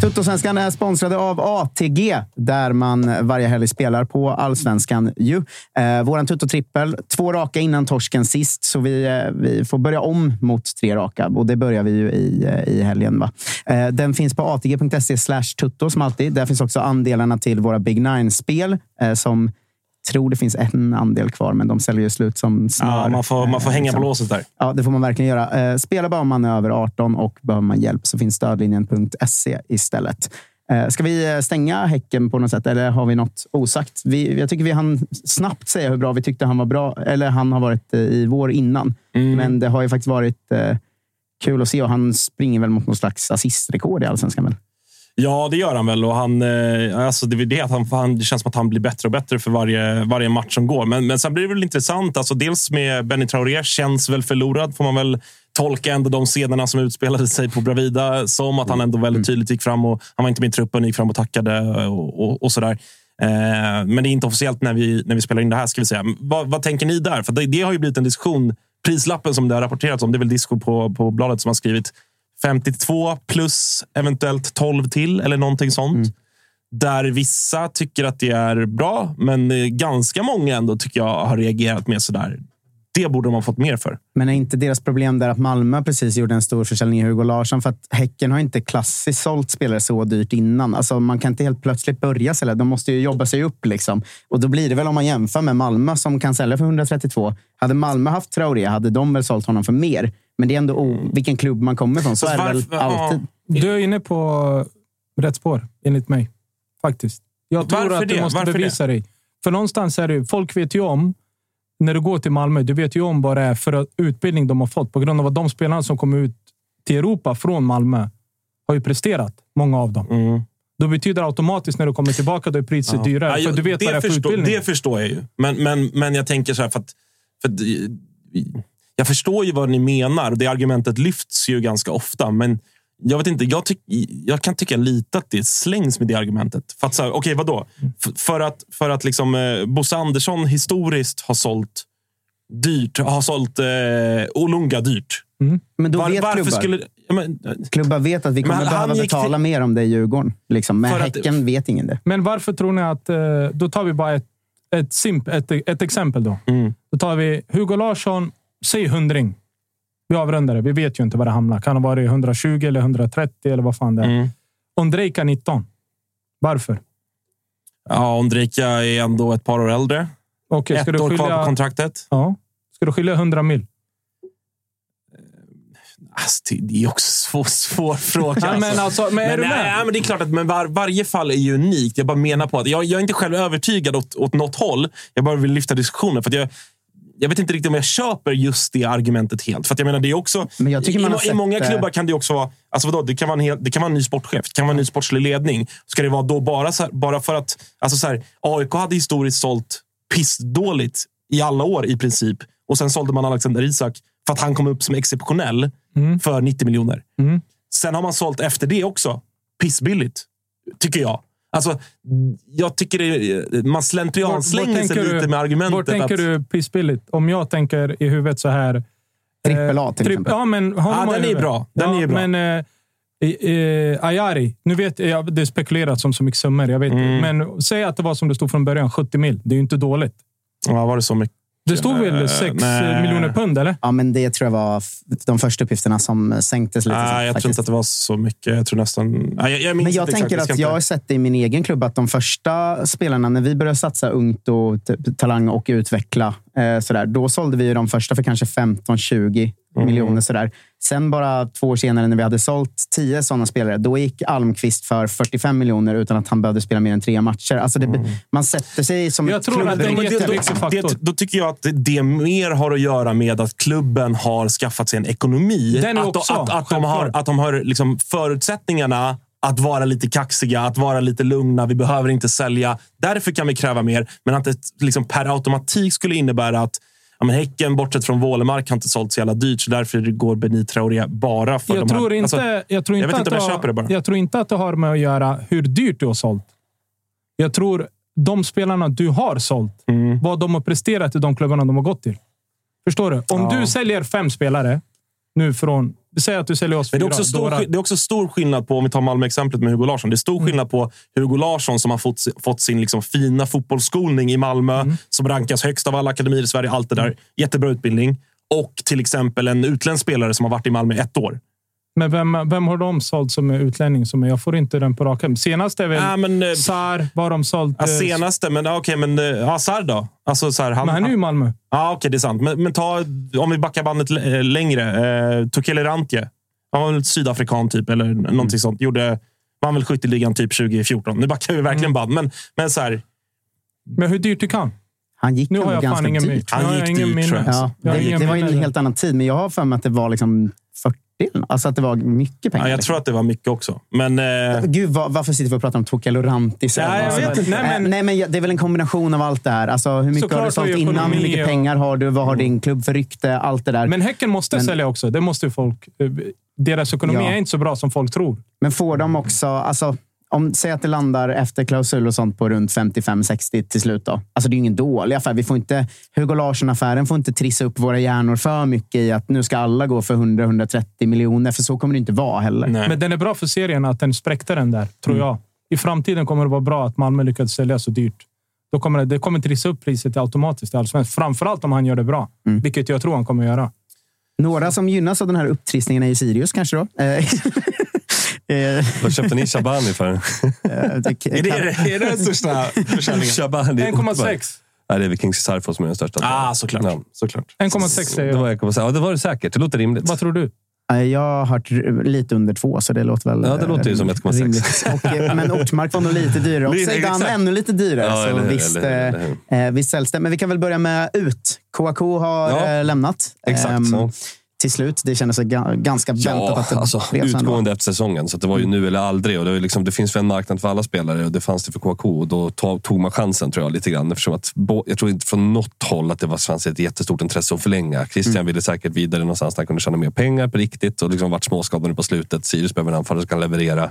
Tuttosvenskan är sponsrade av ATG där man varje helg spelar på allsvenskan. Ju. Eh, våran Tutto-trippel, två raka innan torsken sist, så vi, eh, vi får börja om mot tre raka och det börjar vi ju i, eh, i helgen. Va? Eh, den finns på atg.se slash tutto som alltid. Där finns också andelarna till våra Big Nine-spel eh, som tror det finns en andel kvar, men de säljer ju slut som smör. Ja, man, får, man får Eh, hänga på liksom. låset där. Ja, det får man verkligen göra. Eh, spela bara om man är över 18 och behöver man hjälp så finns stödlinjen.se istället. Eh, ska vi eh, stänga Häcken på något sätt eller har vi något osagt? Vi, jag tycker vi hann snabbt säga hur bra vi tyckte han var bra, eller han har varit eh, i vår innan. Men det har ju faktiskt varit eh, kul att se och han springer väl mot någon slags assistrekord i allsvenskan. Ja, det gör han väl. Och han, eh, alltså det, är det, att han, han, det känns som att han blir bättre och bättre för varje, varje match som går. Men, men sen blir det väl intressant. Alltså dels med Benny Traoré, känns väl förlorad får man väl tolka ändå de scenerna som utspelade sig på Bravida som att han ändå väldigt tydligt gick fram och han var inte med i truppen, gick fram och tackade och, och, och sådär. Eh, men det är inte officiellt när vi, när vi spelar in det här. ska vi säga. Vad, vad tänker ni där? För det, det har ju blivit en diskussion. Prislappen som det har rapporterats om, det är väl Disco på, på bladet som har skrivit 52 plus eventuellt 12 till eller någonting sånt. Där vissa tycker att det är bra, men ganska många ändå tycker jag har reagerat med sådär. Det borde de ha fått mer för. Men är inte deras problem där att Malmö precis gjorde en stor försäljning i Hugo Larsson? För att Häcken har inte klassiskt sålt spelare så dyrt innan. Alltså man kan inte helt plötsligt börja sälja. De måste ju jobba sig upp. Liksom. Och då blir det väl om man jämför med Malmö som kan sälja för 132. Hade Malmö haft Traoré hade de väl sålt honom för mer. Men det är ändå oh, vilken klubb man kommer ifrån. Så Fast är det väl varför- alltid. Du är inne på rätt spår, enligt mig. Faktiskt. Jag tror Varför att du det? måste Varför bevisa dig. För någonstans är det folk vet ju om, när du går till Malmö, du vet ju om vad det är för utbildning de har fått. På grund av att de spelarna som kommer ut till Europa från Malmö har ju presterat, många av dem. Mm. Då betyder det automatiskt när du kommer tillbaka, då är priset Ja. dyrare. Ja, för jag- du vet vad det är för förstår, utbildning. Det förstår jag ju. Men, men, men jag tänker så här, för att, för att, eh, jag förstår ju vad ni menar. Det argumentet lyfts ju ganska ofta. Men jag vet inte, jag, tyck, jag kan tycka lite att det slängs med det argumentet. För att, okej, vadå? F- för att, för att liksom, eh, Bosse Andersson historiskt har sålt dyrt, har sålt eh, Olunga dyrt. Men då Var, vet varför klubbar. skulle... Men, Klubbar vet att vi kommer behöva betala till- mer om det i Djurgården. Liksom. Men För att- Häcken vet ingen det. Men varför tror ni att... eh, Då tar vi bara ett, ett, simp, ett, ett exempel. Då Mm. Då tar vi Hugo Larsson. Säg hundring. Vi avrundar det. Vi vet ju inte var det hamnar. Kan det vara 120 eller 130 eller vad fan det är. mm. Ondrejka 19. Varför? Ja, Ondrejka är ändå ett par år äldre. Okej, Ett ska, du år kvar på skilja, kontraktet. ja. ska du skilja 100 mil? Alltså, det- är också svår, svår fråga. Ja, men alltså, men är men, du med? nej, men det är klart att men var, varje fall är ju unikt. Jag bara menar på att jag, jag är inte själv övertygad åt, åt något håll. Jag bara vill lyfta diskussionen. För jag, jag vet inte riktigt om jag köper just det argumentet helt. För jag menar, det är också, Men jag tycker i, man i, I sett, många eh, klubbar kan det också vara... Alltså vadå, det, kan vara en hel, det kan vara en ny sportchef, det kan vara en ny sportslig ledning. Ska det vara då bara, här, bara för att... Alltså så här, AIK hade historiskt sålt pissdåligt i alla år i princip. Och sen sålde man Alexander Isak för att han kom upp som exceptionell för 90 miljoner. Mm. Sen har man sålt efter det också. Pissbilligt, tycker jag. Alltså, jag tycker det, man slentrianslänger sig lite med argumentet. Var tänker att, du pissbilligt? Om jag tänker i huvudet så här. Trippel A till tripp- exempel. Ja, men honom den är bra. Den ja, är bra. Men eh, eh, Ayari. Nu vet jag, det är spekulerat som så mycket summor. Jag vet, Mm. Men säg att det var som det stod från början, 70 mil. Det är ju inte dåligt. Ja, var det så mycket? Det stod Eh, väl 6 nej. miljoner pund, eller? Ja, men det tror jag var de första uppgifterna som sänktes lite. Nej, jag tror faktiskt. inte att det var så mycket. Jag tror nästan... Nej, jag, jag minns Men jag tänker exakt. att jag har sett det i min egen klubb att de första spelarna, när vi började satsa ungt och talang och utveckla, eh, sådär, då sålde vi ju de första för kanske 15-20 miljoner. Sådär. Sen bara två år senare när vi hade sålt 10 sådana spelare, då gick Almqvist för 45 miljoner utan att han behövde spela mer än tre matcher. Alltså det, Man sätter sig som Jag tror klubb- att det det, då, faktor. det, då tycker jag att det mer har att göra med att klubben har skaffat sig en ekonomi. Den att, de- också, att, att de har, att de har liksom förutsättningarna att vara lite kaxiga, att vara lite lugna. Vi behöver inte sälja. Därför kan vi kräva mer. Men att det liksom per automatik skulle innebära att ja, men Häcken, bortsett från Wålemark, har inte sålt så jävla dyrt. Så därför går Benit Traoré bara för Jag de tror, här, inte, alltså, jag, tror inte vet att inte om jag köper det bara. jag tror inte att det har med att göra hur dyrt du har sålt. Jag tror de spelarna du har sålt, Mm. vad de har presterat i de klubbarna de har gått till. Förstår du? Om Ja. du säljer fem spelare nu från... Säger att du säljer oss Men det är, också stor, det är också stor skillnad på, om vi tar Malmö-exemplet med Hugo Larsson. Det är stor Mm. skillnad på Hugo Larsson som har fått, fått sin liksom fina fotbollsskolning i Malmö, Mm. som rankas högst av alla akademier i Sverige. Allt det där. Jättebra utbildning. Och till exempel en utländsk spelare som har varit i Malmö ett år. Men vem, vem har de sålt som är utlänning? Som är, jag får inte den på raken. Senast är väl Ja, men, eh, Sar. Vad har de sålt? ja, Eh, senaste, men ja, okej, men uh, Azar då? Alltså, så här, han, Men han är ju i Malmö. Ja, okej, det är sant. Men, men ta, om vi backar bandet eh, längre. Uh, Tukele Rantje. Han var väl sydafrikan typ, eller någonting sånt. Gjorde, vann väl skytteligan typ 2014. Nu backar vi verkligen band. Men, men så här, Men hur dyrt gick han? Han gick Nu har fan ganska ingen dyrt. Han gick dyrt, tror jag. Ja, det, det var ju en helt annan tid, men jag har för mig att det var liksom 40. Alltså att det var mycket pengar. ja, jag liksom. tror att det var mycket också. Men, eh, Gud, vad, varför sitter vi och pratar om Tokyo Rantis? Ja, jag vet inte. Nej, men- Eh, Nej, men det är väl en kombination av allt det här. Alltså, hur mycket har Såklart du sålt har innan? Hur mycket och- pengar har du? Vad har din klubb för rykte? Allt det där. Men, Men Häcken måste Men- sälja också. Det måste folk. eh, Deras ekonomi Ja. är inte så bra som folk tror. får de också... Alltså, om, säg att det landar efter klausul och sånt på runt 55-60 till slut. Då. Alltså, det är ju ingen dålig affär. Vi får inte, Hugo Larsson-affären får inte trissa upp våra hjärnor för mycket i att nu ska alla gå för 100-130 miljoner. För så kommer det inte vara heller. nej. Men den är bra för serien att den spräckte den där, tror Mm. jag. I framtiden kommer det vara bra att Malmö lyckades sälja så dyrt. Då kommer det, det kommer trissa upp priset automatiskt i Allsvenskan. Framförallt om han gör det bra, Mm. vilket jag tror han kommer göra. Några som gynnas av den här upptrissningen är ju Sirius kanske då. Eh, eh, Vad köpte ni Shabani för? eh, det- är, det, är det den största försäljningen? Shabani. 1,6. Nej, det är väl Kings Sarfo som är den största. Ah, såklart. Ja. såklart. 1,6 säger Det var jag. 1,6. Ja, det var det säkert. Det låter rimligt. Vad tror du? Eh, Jag har hört lite under två, så det låter väl Ja, det låter ju eh, som 1,6. rimligt. Och, eh, Men Ortmark var nog lite dyrare. Och Zeidan ännu lite dyrare. Ja, så eller visst, eller eller eh, eh, visst säljs det. Men vi kan väl börja med ut. KAK har Ja. eh, lämnat. Exakt. Så. Till slut. Det kändes ga- ganska väntat Ja, att det alltså, utgående efter säsongen. Så det var ju nu eller aldrig. Och det, liksom, det finns väl en marknad för alla spelare och det fanns det för KK. Och då tog, man chansen tror jag lite grann. Eftersom att, jag tror inte från något håll att det var, fanns ett jättestort intresse att förlänga. Christian ville säkert vidare någonstans där han kunde tjäna mer pengar på riktigt. Och liksom varit småskadad på slutet. Sirius behöver en anfallare som kan leverera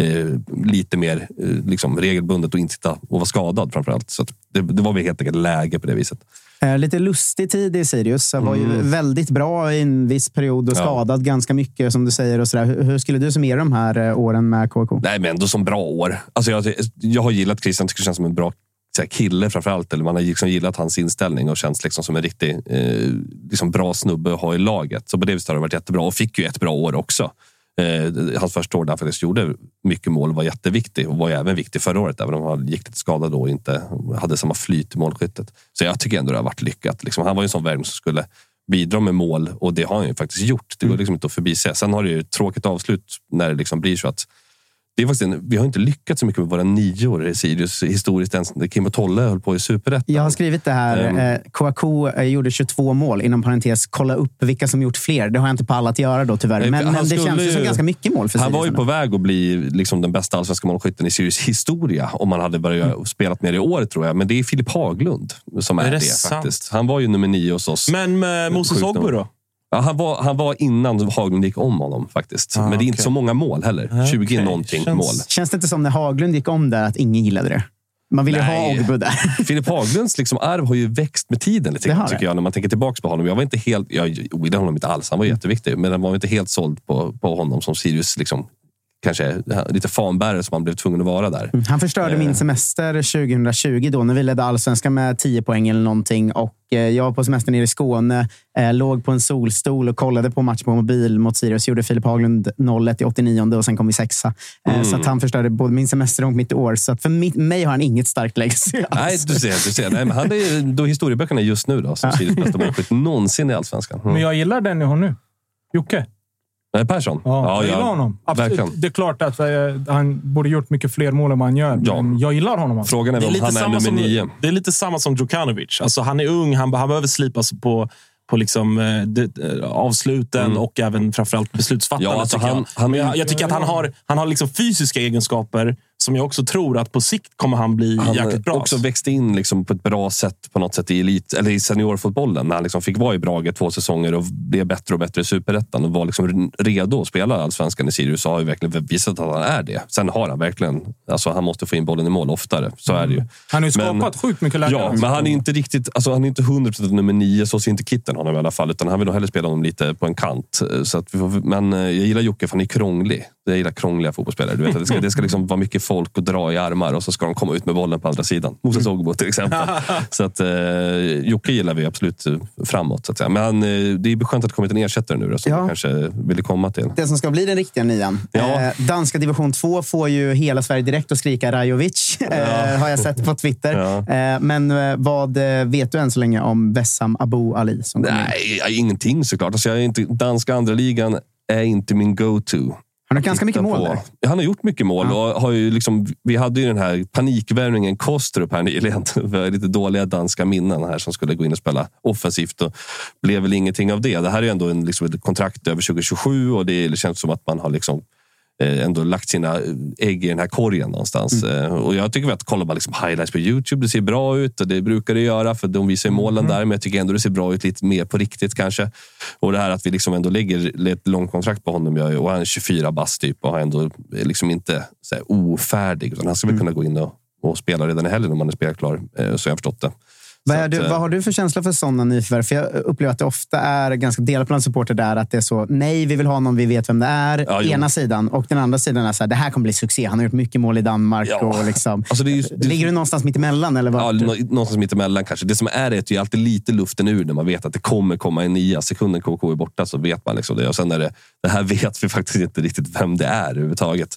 eh, lite mer eh, liksom, regelbundet och inte sitta och vara skadad framförallt. Så det, det var väl helt enkelt läge på det viset. Eh, Lite lustig tid i Sirius. Han var ju väldigt bra i en viss period och Mm. Ja. skadad ganska mycket som du säger. Och så där. Hur, hur skulle du summera de här åren med KK? Nej, men ändå som bra år. Alltså jag, jag har gillat Christian, tycker känns som en bra så här, kille framförallt. Eller man har liksom gillat hans inställning och känns liksom som en riktig eh, liksom bra snubbe att ha i laget. Så på det viset har det varit jättebra och fick ju ett bra år också. Eh, hans första år där han faktiskt gjorde mycket mål var jätteviktig och var även viktig förra året, även om han gick lite skadad då och inte hade samma flyt i målskyttet. Så jag tycker ändå det har varit lyckat. Liksom, han var ju en sån värvning som skulle bidra med mål och det har han ju faktiskt gjort. Det går liksom inte att förbise. Sen har det ju ett tråkigt avslut när det liksom blir så att det är faktiskt en, vi har inte lyckats så mycket med våra nior i Sirius historiskt ens när Kim och Tolle höll på i Superettan. Jag har skrivit det här. Ehm. Eh, Kouakou eh, gjorde 22 mål. Inom parentes, kolla upp vilka som gjort fler. Det har jag inte pallat göra då tyvärr. Men, men det känns ju som ganska mycket mål för Han Sirius. var ju ändå. på väg att bli liksom den bästa allsvenska målskytten i Sirius historia om han hade börjat Mm. spelat mer i år, tror jag. Men det är Filip Haglund som är, Är det det, faktiskt. Han var ju nummer nio hos oss. Men med Moses Ogbu då? Ja, han, var, han var innan Haglund gick om honom faktiskt. Ah, Men det är inte okej. så många mål heller. 20 okej. någonting Känns- mål. Känns det inte som när Haglund gick om där att ingen gillade det? Man ville ju ha. Ogbu där. Filip Haglunds liksom arv har ju växt med tiden lite Det har grann, tycker jag. När man tänker tillbaka på honom. Jag var inte helt... Jag ogillade honom inte alls. Han var jätteviktig. Men jag var inte helt såld på, på honom som Sirius liksom kanske lite fanbärare som han blev tvungen att vara där. Han förstörde Eh. min semester 2020 då när vi ledde allsvenskan med 10 poäng eller någonting. Och eh, jag var på semester nere i Skåne, eh, låg på en solstol och kollade på match på mobil mot Sirius. Gjorde Filip Haglund 0-1 i 89 och sen kom vi sexa. Eh, Mm. Så att han förstörde både min semester och mitt år. Så att för mi- mig har han inget starkt legacy alls. Nej, du ser. Du ser. Nej, men han är då historieböckerna just nu då, som Sirius bästa målskytt någonsin i Allsvenskan. Mm. Men jag gillar den ni har nu. Jocke. Nej, Persson? Ja, jag gillar honom. Absolut. verkligen. Det är klart att eh, han borde gjort mycket fler mål än vad han gör. Ja. Men jag gillar honom. Alltså. Frågan är om han är nummer som, nio. det är lite samma som Djukanovic. Alltså, han är ung, han, han behöver slipas på, på liksom, eh, det, eh, avsluten Mm. och även framförallt beslutsfattandet. Ja, alltså tycker han- jag. han- Men jag, jag tycker att han har, han har liksom fysiska egenskaper som jag också tror att på sikt kommer han bli Han jäkligt bra. också växte in liksom på ett bra sätt på något sätt i, elit, eller i seniorfotbollen. När han liksom fick vara i Brage två säsonger och blev bättre och bättre i superettan och var liksom redo att spela allsvenskan i Sirius. Har ju verkligen visat att han är det. Sen har han verkligen... Alltså han måste få in bollen i mål oftare. Så är det ju. Han har ju skapat Men- sjukt mycket lägen. Ja, men han är inte riktigt, alltså han är inte 100% nummer nio, så ser inte Kitten honom i alla fall. Utan han vill nog hellre spela honom lite på en kant. Så att men eh, jag gillar Jocke för han är krånglig. Jag gillar krångliga fotbollsspelare. Du vet, att det, ska, det ska liksom vara mycket folk och dra i armar och så ska de komma ut med bollen på andra sidan. Moses Ogbo till exempel. så att, eh, Jocke gillar vi absolut eh, framåt. Så att säga. Men eh, det är skönt att det kommit en ersättare nu då, som Ja. kanske ville komma till. Det som ska bli den riktiga nian. Ja. Eh, danska division 2 får ju hela Sverige direkt att skrika Rajovic, eh, har jag sett på Twitter. Ja. Eh, men eh, vad vet du än så länge om Wessam Abu Ali? Som? Nej, ja, ingenting såklart. Alltså, jag är inte, danska andra ligan är inte min go-to. Han har ganska mycket mål på. där. Ja, Han har gjort mycket mål. Och har ju liksom, vi hade ju den här panikvärvningen Kostrup här nyligen. Vi har lite dåliga danska minnen här som skulle gå in och spela offensivt. Och blev väl ingenting av det. Det här är ändå en, liksom, ett kontrakt över 2027 och det känns som att man har liksom ändå lagt sina ägg i den här korgen någonstans. Mm. Eh, Och jag tycker att kollar man liksom highlights på Youtube, det ser bra ut och det brukar det göra för de visar ju målen Mm. där. Men jag tycker ändå det ser bra ut lite mer på riktigt kanske. Och det här att vi liksom ändå lägger ett långt kontrakt på honom och han är 24 bast typ och har ändå är liksom inte så här, ofärdig. Utan han ska väl Mm. kunna gå in och, och spela redan i helgen om han är spelklar. Eh, Så jag har förstått det. Vad, att, du, eh, vad har du för känsla för sådana nyförvärv? För jag upplever att det ofta är ganska delat bland supporter där. Att det är så, nej, vi vill ha någon, vi vet vem det är. Ja, ena sidan. Och den andra sidan är så här, det här kommer bli succé. Han har gjort mycket mål i Danmark. Ja. Och liksom, Alltså, det är ju- det- Ligger du någonstans mitt emellan? Eller Ja, vad? nå- någonstans mitt emellan kanske. Det som är det är att det är alltid lite luften ur när man vet att det kommer komma en nia. Sekunden KK är borta så vet man liksom det. Och sen är det, det här vet vi faktiskt inte riktigt vem det är överhuvudtaget.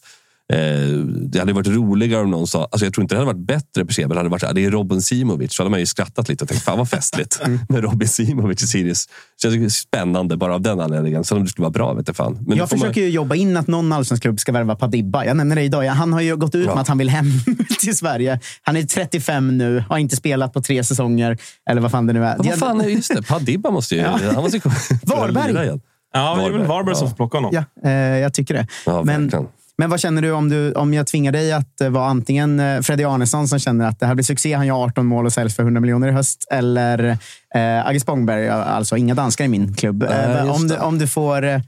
Eh, det hade varit roligare om någon sa, alltså jag tror inte det hade varit bättre per se, men det hade varit det är Robin Simovic. Så hade man ju skrattat lite och tänkt, fan vad festligt med Robin Simovic i Sirius. Så jag tycker det är spännande bara av den anledningen. Sen om det skulle vara bra vet jag fan. Men jag får man- försöker ju jobba in att någon allsvensk klubb ska värva Padibba. Jag nämner det idag. Han har ju gått ut Ja. med att han vill hem till Sverige. Han är 35 nu, har inte spelat på tre säsonger. Eller vad fan det nu är. Ja, vad fan, är just det. Padibba måste ju... Ja. Han måste ju Varberg. ja, det är väl Varberg. Som Ja. får plocka honom. Ja, eh, jag tycker det. Ja, men, verkligen. Men vad känner du om, du om jag tvingar dig att eh, vara antingen eh, Freddy Arnesson som känner att det här blir succé, han gör 18 mål och säljs för 100 miljoner i höst. Eller eh, Agge Spångberg, alltså inga danskar i min klubb. Just om, du, om du får...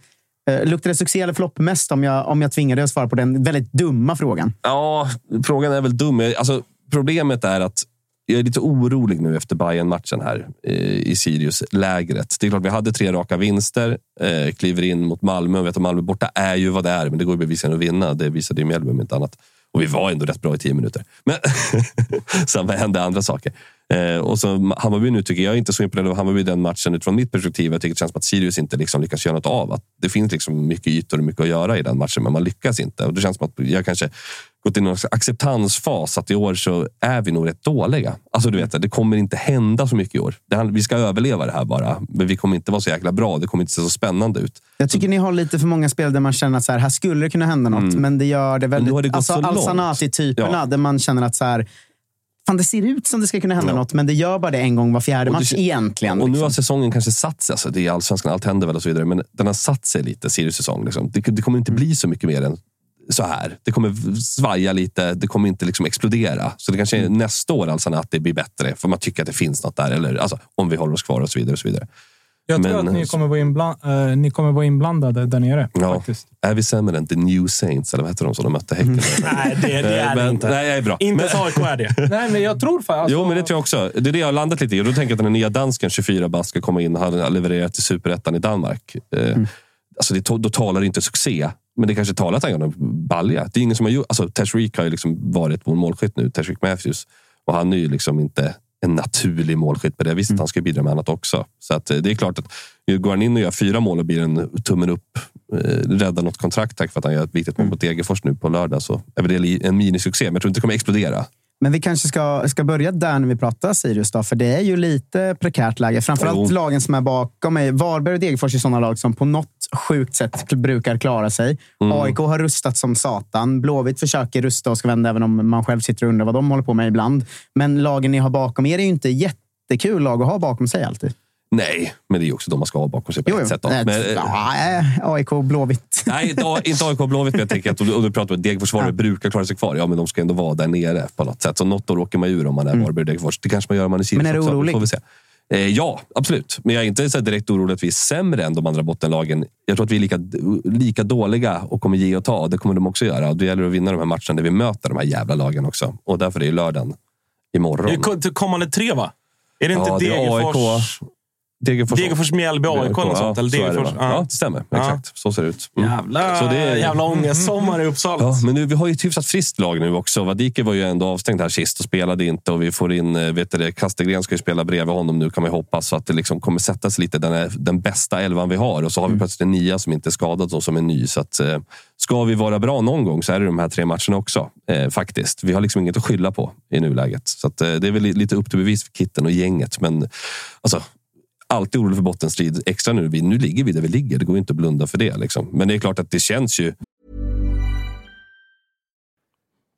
Luktar det succé eller flopp mest om jag, om jag tvingar dig att svara på den väldigt dumma frågan? Ja, frågan är väl dum. Alltså, problemet är att jag är lite orolig nu efter bayern matchen här eh, i Sirius-lägret. Det är klart, vi hade tre raka vinster, eh, kliver in mot Malmö. Och vet att Malmö borta är ju vad det är, men det går ju bevisligen att vinna. Det visade ju Mjällby om inte annat. Och vi var ändå rätt bra i tio minuter. Men sen hände andra saker. Eh, och så Hammarby nu tycker jag är inte så imponerad av Hammarby den matchen utifrån mitt perspektiv. Jag tycker det känns som att Sirius inte liksom lyckas göra något av. Att det finns liksom mycket ytor och mycket att göra i den matchen, men man lyckas inte. Och det känns som att jag kanske gått i en acceptansfas att i år så är vi nog rätt dåliga. Alltså du vet, det kommer inte hända så mycket i år. Det, vi ska överleva det här bara, men vi kommer inte vara så jäkla bra. Det kommer inte se så spännande ut. Jag tycker ni har lite för många spel där man känner att så här, här skulle det kunna hända något, men det gör det väldigt... nu det alltså, så. Alsanati-typerna, Ja. där man känner att så här, fan, det ser ut som det ska kunna hända Ja. något, men det gör bara det en gång var fjärde det match kän- egentligen. Och nu liksom. har säsongen kanske satt sig. Alltså, det är allsvenskan, allt händer väl och så vidare. Men den har satt sig lite, Sirius säsong. Liksom. Det, det kommer inte bli så mycket mer än så här. Det kommer svaja lite, det kommer inte liksom explodera. Så det kanske är nästa år alltså att det blir bättre, för man tycker att det finns något där. Eller alltså, om vi håller oss kvar och så vidare. Och så vidare. Jag tror Men, att ni eh, kommer, vara inbland, eh, ni kommer vara inblandade där nere. Ja. Faktiskt. Är vi sämre än The New Saints, eller vad heter de som de mötte Häcken? Nej, det, det är det Men- inte. Nej, jag är bra. Inte så AIK är det. Nej, men jag tror faktiskt... Jo, men det tror jag också. Det är det jag har landat lite i. Och då tänker jag att den nya dansken, 24 bast, ska komma in och ha levererat till superettan i Danmark. Eh, Mm. Alltså det, då talar det inte succé. Men det kanske talar gör någon balja. Det är ingen som har gjort... Alltså, Tashreeq har ju liksom varit vår målskytt nu, Tashreeq Matthews. Och han är ju liksom inte en naturlig målskytt på det viset. Han ska bidra med annat också. Så att, eh, det är klart att går han in och gör fyra mål och blir en tummen upp, eh, räddar något kontrakt tack för att han gör ett viktigt mål mot Degerfors nu på lördag så är det en minisuccé. Men jag tror inte det kommer explodera. Men vi kanske ska, ska börja där när vi pratar Sirius, då, för det är ju lite prekärt läge. Framförallt Jo. lagen som är bakom mig. Varberg och Degerfors är sådana lag som på något sjukt sätt brukar klara sig. Mm. AIK har rustat som satan. Blåvitt försöker rusta och ska vända, även om man själv sitter och undrar vad de håller på med ibland. Men lagen ni har bakom er är ju inte jättekul lag att ha bakom sig alltid. Nej, men det är ju också de man ska ha bakom sig på ett sätt. Då. Nej, Men, eh, ja, äh, AIK Blåvitt. Nej, inte AIK Blåvitt, men jag tänker att och du pratar om att Degerfors Varberg brukar klara sig kvar. Ja, men de ska ändå vara där nere på något sätt. Så något år åker man ur om man är Varberg och Degerfors. Det kanske man gör om man är Sirius Mm. Men är du orolig? Får vi se. Eh, ja, absolut. Men jag är inte så direkt orolig att vi är sämre än de andra bottenlagen. Jag tror att vi är lika, lika dåliga och kommer ge och ta. Det kommer de också göra. Och det gäller att vinna de här matcherna när vi möter de här jävla lagen också. Och därför är det lördagen imorgon. Det är kommande tre, va? Är det inte Ja, Degerfors, Degerfors, Degerfors, Mjällby, AIK eller något sånt? Eller så det, Degerfors? va? ja, det stämmer. Exakt. Så ser det ut. Mm. Jävla, Så det är- jävla ångestsommar i Uppsala. Ja, men nu, vi har ju ett hyfsat friskt lag nu också. Vadike var ju ändå avstängd här sist och spelade inte. Och vi får in, eh, vet du det, Kastegren ska ju spela bredvid honom nu kan man ju hoppas. Så att det liksom kommer sätta sig lite den, är den bästa elvan vi har. Och så har vi plötsligt en nia som inte är skadad och som är ny. Så att, eh, ska vi vara bra någon gång så är det de här tre matcherna också. Eh, faktiskt. Vi har liksom inget att skylla på i nuläget. Så att, eh, det är väl li- lite upp till bevis för kitten och gänget. Men alltså, alltid orolig för bottenstrid. Extra nu. Nu ligger vi där vi ligger. Det går inte att blunda för det. Liksom. Men det är klart att det känns ju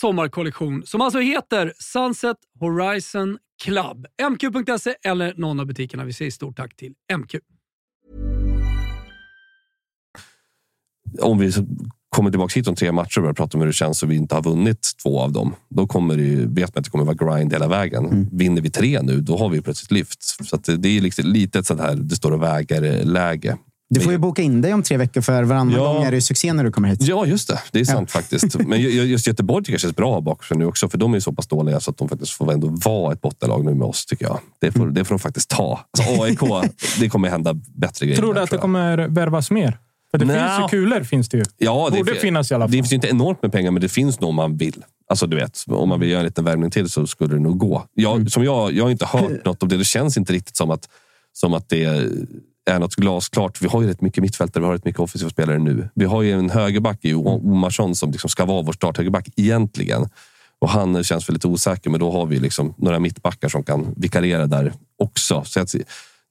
sommarkollektion som alltså heter Sunset Horizon Club. MQ.se eller någon av butikerna. Vi säger stort tack till MQ. om vi kommer tillbaka hit om tre matcher och börjar prata om hur det känns och vi inte har vunnit två av dem, då kommer det ju, vet man att det kommer vara grind hela vägen. Vinner vi tre nu, då har vi plötsligt lyft. Så att det- det är liksom lite ett sånt här, det står och väger-läge. Du får ju boka in dig om tre veckor, för varannan Ja. gång är det ju succé när du kommer hit. Ja, just det. Det är sant faktiskt. Men ju- just Göteborg tycker jag känns bra bak sig nu också, för de är så pass dåliga så att de faktiskt får ändå vara ett bottenlag nu med oss, tycker jag. Det får, det får de faktiskt ta. Alltså, AIK, det kommer hända bättre grejer. Tror du där, att det jag. kommer värvas mer? För det Nja. finns ju kulor. Finns det ju. Ja, det Borde fin- finnas i alla fall. Det finns ju inte enormt med pengar, men det finns nog om man vill. Alltså, du vet, om man vill göra en liten värvning till så skulle det nog gå. Jag, Mm. som jag, jag har inte hört något om det. Det känns inte riktigt som att, som att det är något glasklart. Vi har ju rätt mycket mittfältare, vi har rätt mycket offensiva spelare nu. Vi har ju en högerback i Omarsson som liksom ska vara vår starthögerback egentligen. Och han känns väl lite osäker, men då har vi liksom några mittbackar som kan vikariera där också. Så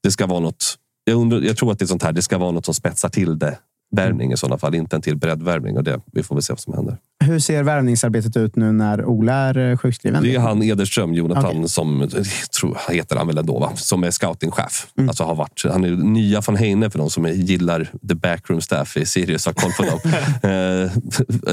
det ska vara något. Jag, undrar, jag tror att det är sånt här. Det ska vara något som spetsar till det. Värvning i sådana fall, inte en till breddvärvning. Och det, vi får väl se vad som händer. Hur ser värvningsarbetet ut nu när Ola är eh, sjukskriven? Det är han Ederström, Jonathan, Okej. som jag tror, han heter han väl ändå, va? som är scoutingchef. Mm. Alltså har varit, han är nya van Heine för de som gillar the backroom staff i Sirius har koll på dem. Eh,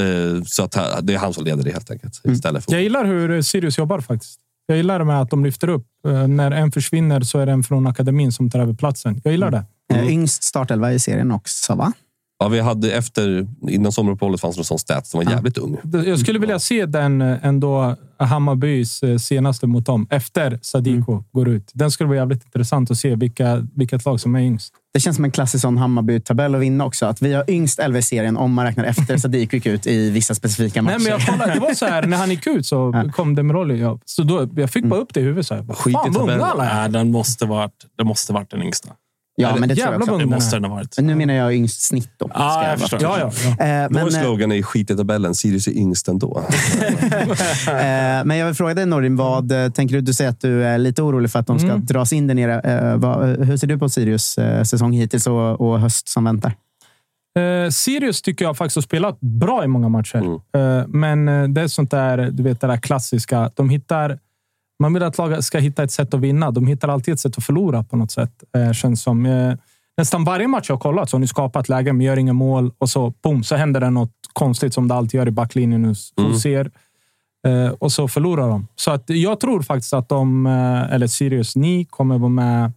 eh, så att det är han som leder det helt enkelt. Mm. Istället för Jag gillar hur Sirius jobbar faktiskt. Jag gillar det med att de lyfter upp. Eh, När en försvinner så är det en från akademin som tar över platsen. Jag gillar det. Eh, Yngst startelva i serien också, va? Ja, vi hade efter, innan sommaruppehållet fanns det någon sån stats som var jävligt ung. Jag skulle vilja se den eh, ändå, Hammarbys eh, senaste mot dem, efter Sadiko går ut. Den skulle vara jävligt intressant att se vilka, vilket lag som är yngst. Det känns som en klassisk sån Hammarby-tabell att vinna också. Att vi har yngst elva i serien om man räknar efter Sadiq gick ut i vissa specifika matcher. Nej, men jag kollade, det var så här, när han gick ut så kom Demiroli. Ja. Så då, jag fick bara upp det i huvudet. Så här, Skit Fan, i tabellen. alla är. Nej, den måste varit, det måste varit den yngsta. Ja, Eller, men det tror jag jävla Det ung den måste den ha varit. Men nu menar jag yngst snitt då. Ja, ska jag vara förstår. Ja, ja, ja. Vår men, eh, slogan är skit i tabellen, Sirius är yngst ändå. eh, men jag vill fråga dig Norin, vad tänker du? Du säger att du är lite orolig för att de ska Mm. dras in där nere. Vad, hur ser du på Sirius säsong hittills och, och höst som väntar? Eh, Sirius tycker jag faktiskt har spelat bra i många matcher. Mm. Eh, men det är sånt där, du vet, det där klassiska. De hittar, man vill att laget ska hitta ett sätt att vinna. De hittar alltid ett sätt att förlora på något sätt. Eh, känns som. Eh, nästan varje match jag har kollat så har ni skapat lägen, men gör inga mål och så, boom, så händer det något konstigt som det alltid gör i backlinjen nu. Mm. Ser. Eh, och så förlorar de. Så att jag tror faktiskt att de, eh, eller Sirius, ni kommer vara med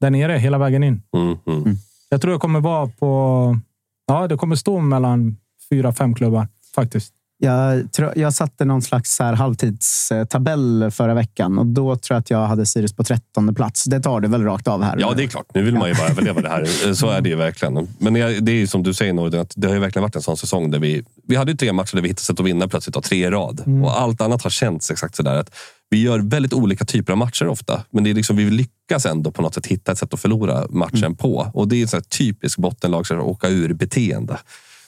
där nere hela vägen in. Mm, mm. Jag tror jag kommer vara på... Ja, det kommer stå mellan fyra, fem klubbar faktiskt. Jag, tror, jag satte någon slags här halvtidstabell förra veckan och då tror jag att jag hade Sirius på trettonde plats. Det tar du väl rakt av här? Ja, det är klart. Nu vill man ju bara överleva det här. Så är det ju verkligen. Men det är ju som du säger, Norden, att det har ju verkligen varit en sån säsong där vi... Vi hade ju tre matcher där vi hittade sätt att vinna plötsligt av tre i rad. Mm. Och allt annat har känts exakt sådär. Att vi gör väldigt olika typer av matcher ofta. Men det är liksom, vi lyckas ändå på något sätt hitta ett sätt att förlora matchen Mm. på. Och det är ett typiskt bottenlag som åka ur-beteende.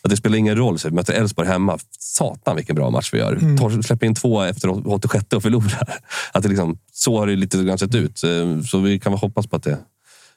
Att det spelar ingen roll. Så vi möter Elfsborg hemma. Satan vilken bra match vi gör. Mm. Släpper in två efter 86 och förlorar. Att det liksom, så har det lite grann sett ut. Eh, Så vi kan väl hoppas på att det,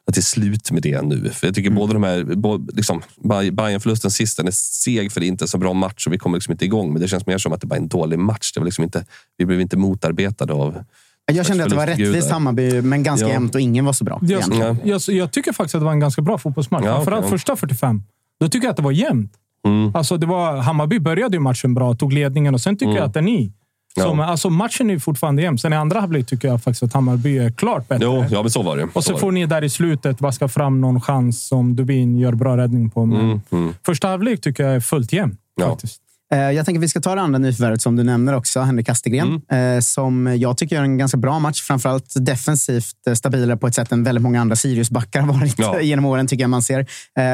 att det är slut med det nu. För jag tycker båda de här... bo- Liksom, Bay- Bayern-förlusten sist, den är seg för det är inte så bra match och vi kommer liksom inte igång. Men det känns mer som att det bara är en dålig match. Det var liksom inte, vi blev inte motarbetade av... Jag kände att det var rättvist Hammarby, men ganska Ja. jämnt och ingen var så bra. Jag, jag, jag tycker faktiskt att det var en ganska bra fotbollsmatch. Ja, Framförallt första 45. Då tycker jag att det var jämnt. Mm. Alltså det var, Hammarby började ju matchen bra, tog ledningen och sen tycker Mm. jag att det är ni. Som, Ja. alltså matchen är fortfarande jämn. Sen i andra halvlek tycker jag faktiskt att Hammarby är klart bättre. Jo, ja, men så var det. och så var får det. ni där i slutet vaska fram någon chans som Dubin gör bra räddning på. Men Mm, mm. Första halvlek tycker jag är fullt jämn. Ja. Faktiskt. Eh, Jag tänker vi ska ta det andra nyförvärvet som du nämner också, Henrik Kastegren. Mm. eh, Som jag tycker gör en ganska bra match. Framförallt defensivt eh, stabilare på ett sätt än väldigt många andra Sirius-backar har varit Ja. genom åren, tycker jag man ser.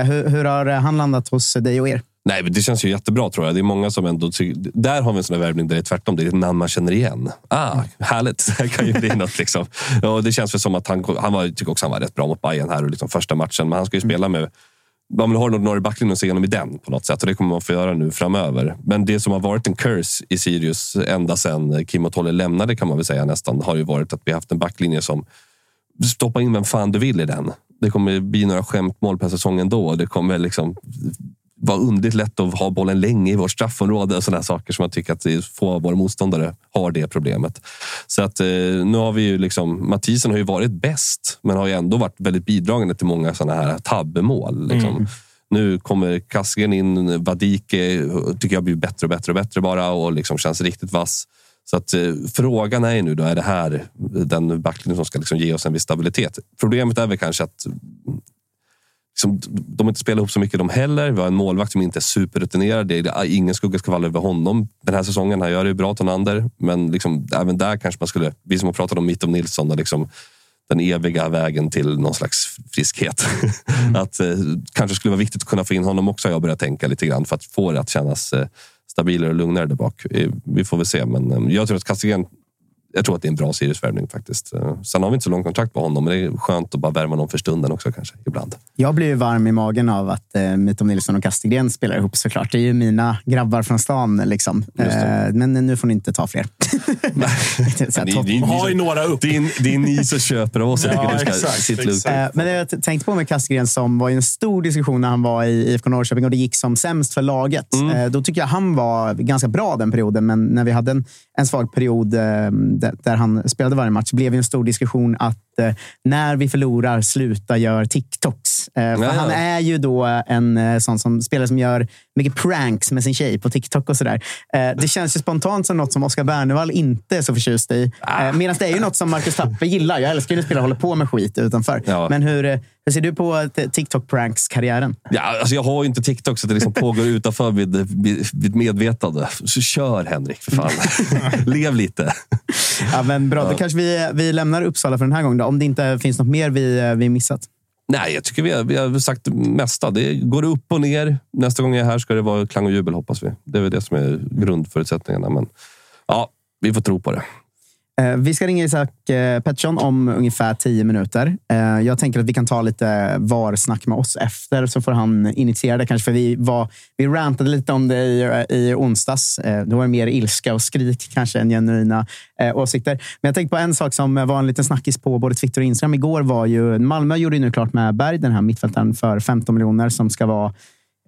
Hur, hur har han landat hos dig och er? Nej, men det känns ju jättebra tror jag. Det är många som ändå... Där har vi en sån här värvning där det är tvärtom. Det är ett namn man känner igen. Ah, härligt. Det här kan ju bli något. Liksom. Och det känns väl som att han, han var, tycker också han var rätt bra mot Bayern här och liksom första matchen. Men han ska ju spela med... Man vill ha en ordinarie backlinje och se igenom i den på något sätt. Och det kommer man få göra nu framöver. Men det som har varit en curse i Sirius ända sedan Kim och Tolle lämnade kan man väl säga nästan. Har ju varit att vi haft en backlinje som stoppa in vem fan du vill i den. Det kommer bli några skämtmål per säsong ändå. Det kommer liksom vara underligt lätt att ha bollen länge i vårt straffområde och sådana saker som jag tycker att få av våra motståndare har det problemet. Så att eh, nu har vi ju liksom, Mathisen har ju varit bäst, men har ju ändå varit väldigt bidragande till många sådana här tabbemål. Liksom. Nu kommer Kasken in, Vadike tycker jag blir bättre och bättre och bättre bara och liksom känns riktigt vass. Så att, eh, frågan är ju nu, då, är det här den backlinjen som ska liksom ge oss en viss stabilitet? Problemet är väl kanske att liksom, de inte spelar ihop så mycket de heller. Vi har en målvakt som inte är superrutinerad. Det är, ingen skugga ska falla över honom den här säsongen. Han gör det ju bra, Tonander. Men liksom, även där kanske man skulle... Vi som har pratat om Mittom Nilsson och liksom, den eviga vägen till någon slags friskhet. att eh, kanske skulle vara viktigt att kunna få in honom också har jag börjat tänka lite grann för att få det att kännas eh, stabilare och lugnare där bak. Eh, Vi får väl se, men eh, jag tror att Castellén jag tror att det är en bra Sirius-värvning faktiskt. Eh, Sen har vi inte så lång kontrakt på honom, men det är skönt att bara värma någon för stunden också kanske, ibland. Jag blir ju varm i magen av att eh, Mitov Nilsson och Kastegren spelar ihop såklart. Det är ju mina grabbar från stan. Liksom. Eh, men nu får ni inte ta fler. Ni- Har ju några upp. Det är, det är ni som köper av oss. Ja, exakt, exakt. Eh, Men det jag tänkte på med Kastegren som var ju en stor diskussion när han var i IFK Norrköping och det gick som sämst för laget. Eh, Då tycker jag han var ganska bra den perioden, men när vi hade en, en svag period eh, där, han spelade varje match blev det en stor diskussion att eh, när vi förlorar, sluta gör TikToks. Eh, För Ja, han är ju då en sån som, spelare som gör mycket pranks med sin tjej på TikTok och sådär. Det känns ju spontant som något som Oskar Bernevall inte är så förtjust i. Ah. Medan det är ju något som Marcus Tapper gillar. Jag älskar ju när spelare håller på med skit utanför. Ja. Men hur, hur ser du på TikTok-pranks-karriären? Ja, alltså jag har ju inte TikTok så det liksom pågår utanför vid medvetande. Så kör Henrik, för fan. Lev lite. Ja, men bra, då kanske vi, vi lämnar Uppsala för den här gången. Då, om det inte finns något mer vi, vi missat. Nej, jag tycker vi har, vi har sagt det mesta. Det går upp och ner. Nästa gång jag är här ska det vara klang och jubel, hoppas vi. Det är väl det som är grundförutsättningarna. Men ja, vi får tro på det. Eh, vi ska ringa Isak eh, Pettersson om ungefär tio minuter. Eh, jag tänker att vi kan ta lite VAR-snack med oss efter, så får han initiera det kanske. För vi, var, vi rantade lite om det i, i onsdags. Det Då var det mer ilska och skrik kanske än genuina eh, åsikter. Men jag tänkte på en sak som var en liten snackis på både Twitter och Instagram igår. var ju Malmö gjorde ju nu klart med Berg, den här mittfältaren, för 15 miljoner som ska vara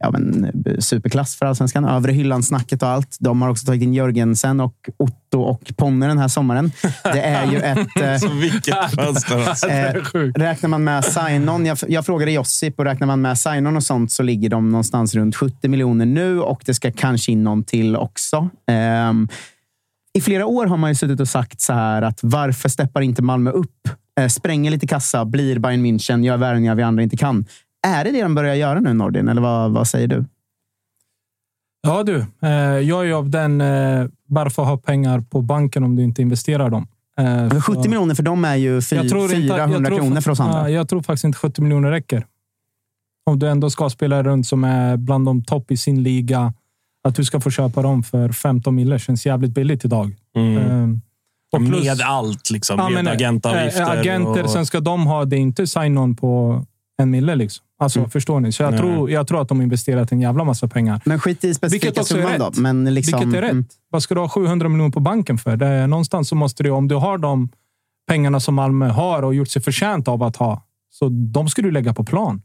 ja, men, superklass för allsvenskan. Övre hyllan-snacket och allt. De har också tagit in Jörgensen och Otto och Ponne den här sommaren. Det är ju ett... eh, Så vilket fönster. Alltså. Eh, räknar man med sign-on, jag, jag frågade Josip, och räknar man med sign-on och sånt så ligger de någonstans runt 70 miljoner nu och det ska kanske in någon till också. Ehm, I flera år har man ju suttit och sagt så här att varför steppar inte Malmö upp? Eh, spränger lite kassa, blir Bayern München, gör värvningar vi andra inte kan. Är det det de börjar göra nu, Nordin? Eller vad, vad säger du? Ja du, eh, jag är av den... Eh, varför ha pengar på banken om du inte investerar dem? Eh, så- 70 miljoner för dem är ju fy, Jag tror inte- 400 jag tror kronor för oss andra. Ja, Jag tror faktiskt inte 70 miljoner räcker. Om du ändå ska spela runt som är bland de topp i sin liga. Att du ska få köpa dem för 15 mille känns jävligt billigt idag. Mm. Ehm, och plus- Med allt, liksom. Ja, med men, agentavgifter. eh, agenter, och... sen ska de ha det är inte sign-on på en mille. Liksom. Alltså, Mm. Förstår ni? Så jag Nej. tror, jag tror att de investerat en jävla massa pengar. Men skit i specifika Vilket också är summan då. rätt. Men liksom, Vilket är rätt. mm. Vad ska du ha 700 miljoner på banken för? Det är, någonstans så måste du, om du har de pengarna som Malmö har och gjort sig förtjänt av att ha, så de ska du lägga på plan.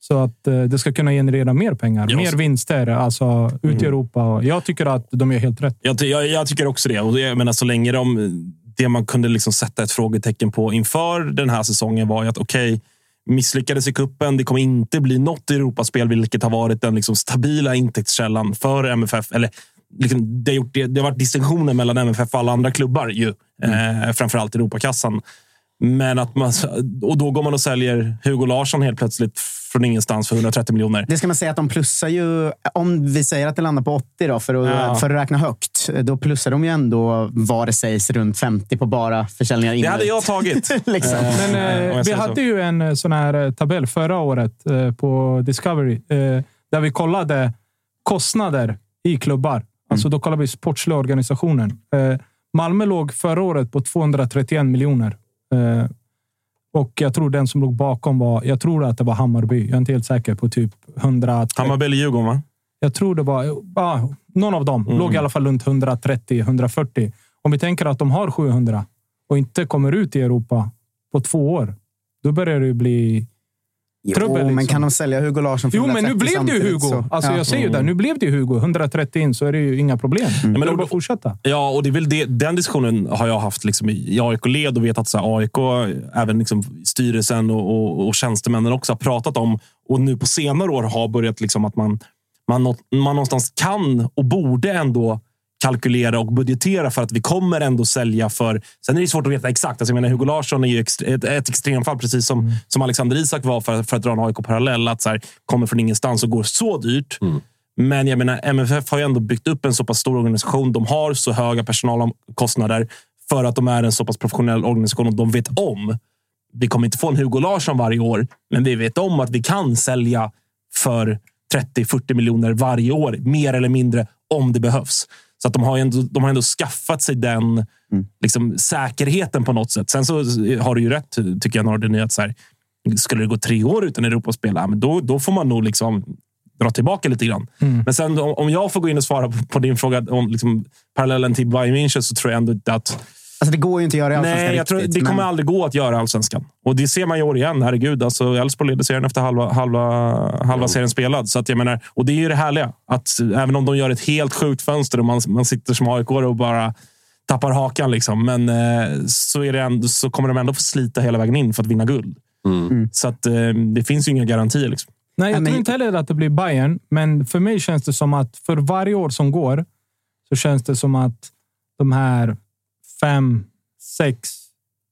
Så att eh, det ska kunna generera mer pengar, Ja, mer vinster, alltså ut i Europa. Och Jag tycker att de gör helt rätt. Jag, jag, jag tycker också det. Och det- jag menar, så länge de, det man kunde liksom sätta ett frågetecken på inför den här säsongen var ju att okej, misslyckades i kuppen. Det kommer inte bli något Europaspel, vilket har varit den liksom stabila intäktskällan för MFF. Eller liksom, det, har gjort, det, det har varit distinktioner mellan MFF och alla andra klubbar, ju. Eh, framförallt Europakassan. Men att man, och då går man och säljer Hugo Larsson helt plötsligt från ingenstans för 130 miljoner. Det ska man säga att de plussar ju, om vi säger att det landar på 80 då, för att, Ja. för att räkna högt, då plussar de ju ändå vad det sägs runt 50 på bara försäljningar in Det hade jag tagit. liksom. Men om eh, vi säger så. hade ju en eh, sån här eh, tabell förra året eh, på Discovery eh, där vi kollade kostnader i klubbar. Alltså då kollade vi sportsliga organisationen. Eh, Malmö låg förra året på 231 miljoner. Och jag tror den som låg bakom var, jag tror att det var Hammarby. Jag är inte helt säker på typ 100. Hammarby eller Djurgården, va? Jag tror det var ja, någon av dem. Mm. Låg i alla fall runt 130-140. Om vi tänker att de har 700 och inte kommer ut i Europa på två år, då börjar det ju bli trubbel. Jo, men liksom. kan de sälja Hugo Larsson för Jo, men nu 130 blev det ju Hugo. så- Alltså, Ja. Jag säger ju det. Nu blev det ju Hugo. 130 in så är det ju inga problem. men Men då- bara fortsätta. Ja, och det är väl det, den diskussionen har jag haft liksom i AIK-led och vet att så här, AIK, även liksom styrelsen och, och, och tjänstemännen också har pratat om och nu på senare år har börjat liksom att man, man, nå- man någonstans kan och borde ändå kalkylera och budgetera för att vi kommer ändå sälja för... Sen är det svårt att veta exakt. Alltså jag menar, Hugo Larsson är ju ett, ett extremfall, precis som, som Alexander Isak var för, för att dra en AIK-parallell. Att så här, kommer från ingenstans och går så dyrt. Men jag menar, MFF har ju ändå byggt upp en så pass stor organisation. De har så höga personalkostnader för att de är en så pass professionell organisation och de vet om. Vi kommer inte få en Hugo Larsson varje år, men vi vet om att vi kan sälja för 30-40 miljoner varje år, mer eller mindre, om det behövs. Så att de har ändå, de har ändå skaffat sig den liksom, säkerheten på något sätt. Sen så har du ju rätt, tycker jag, Norden, i att så här, skulle det gå tre år utan Europaspel, ja, men då, då får man nog liksom dra tillbaka lite grann. Men sen om om jag får gå in och svara på, på din fråga om liksom, parallellen till Bayern München så tror jag ändå inte att... Alltså, det går ju inte att göra i Allsvenskan Nej, jag tror, riktigt, det kommer men- aldrig gå att göra i Allsvenskan. Och det ser man i år igen. Herregud, alltså Elfsborg leder serien efter halva, halva, halva serien spelad. Så att jag menar, och det är ju det härliga. Att även om de gör ett helt sjukt fönster och man, man sitter som aik och bara tappar hakan. Liksom. Men eh, så, är det ändå, så kommer de ändå få slita hela vägen in för att vinna guld. Så att, eh, det finns ju inga garantier. Liksom. Nej, jag tror inte heller att det blir Bayern, men för mig känns det som att för varje år som går så känns det som att de här fem, sex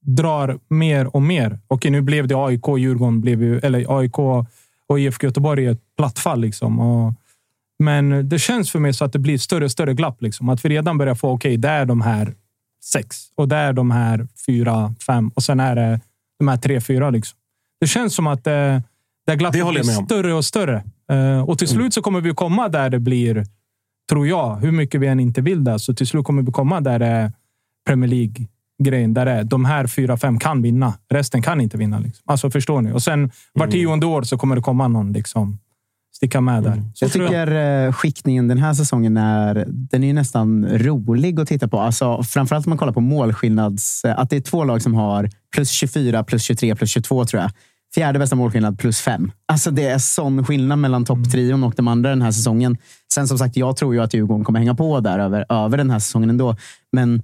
drar mer och mer. Okej, nu blev det AIK, Djurgården, blev ju, eller AIK och IFK Göteborg ett plattfall. Liksom. Och, men det känns för mig så att det blir större och större glapp. Liksom. Att vi redan börjar få, okej, det är de här sex och det är de här fyra, fem och sen är det de här tre, fyra. Liksom. Det känns som att eh, det glappet Det blir större och större. Eh, och till slut så kommer vi komma där det blir, tror jag, hur mycket vi än inte vill det, så till slut kommer vi komma där det Premier League-grejen. Där det är, de här fyra, fem kan vinna. Resten kan inte vinna. Liksom. Alltså, förstår ni? Och sen var tionde år så kommer det komma någon liksom, sticka med där. Så Jag tycker eh, skiktningen den här säsongen är, den är ju nästan rolig att titta på. Alltså, framförallt om man kollar på målskillnads... Att det är två lag som har plus 24, plus 23, plus 22 tror jag. Fjärde bästa målskillnad plus fem. Alltså det är sån skillnad mellan topptrion och de andra den här säsongen. Sen som sagt, jag tror ju att Djurgården kommer hänga på där över, över den här säsongen ändå. Men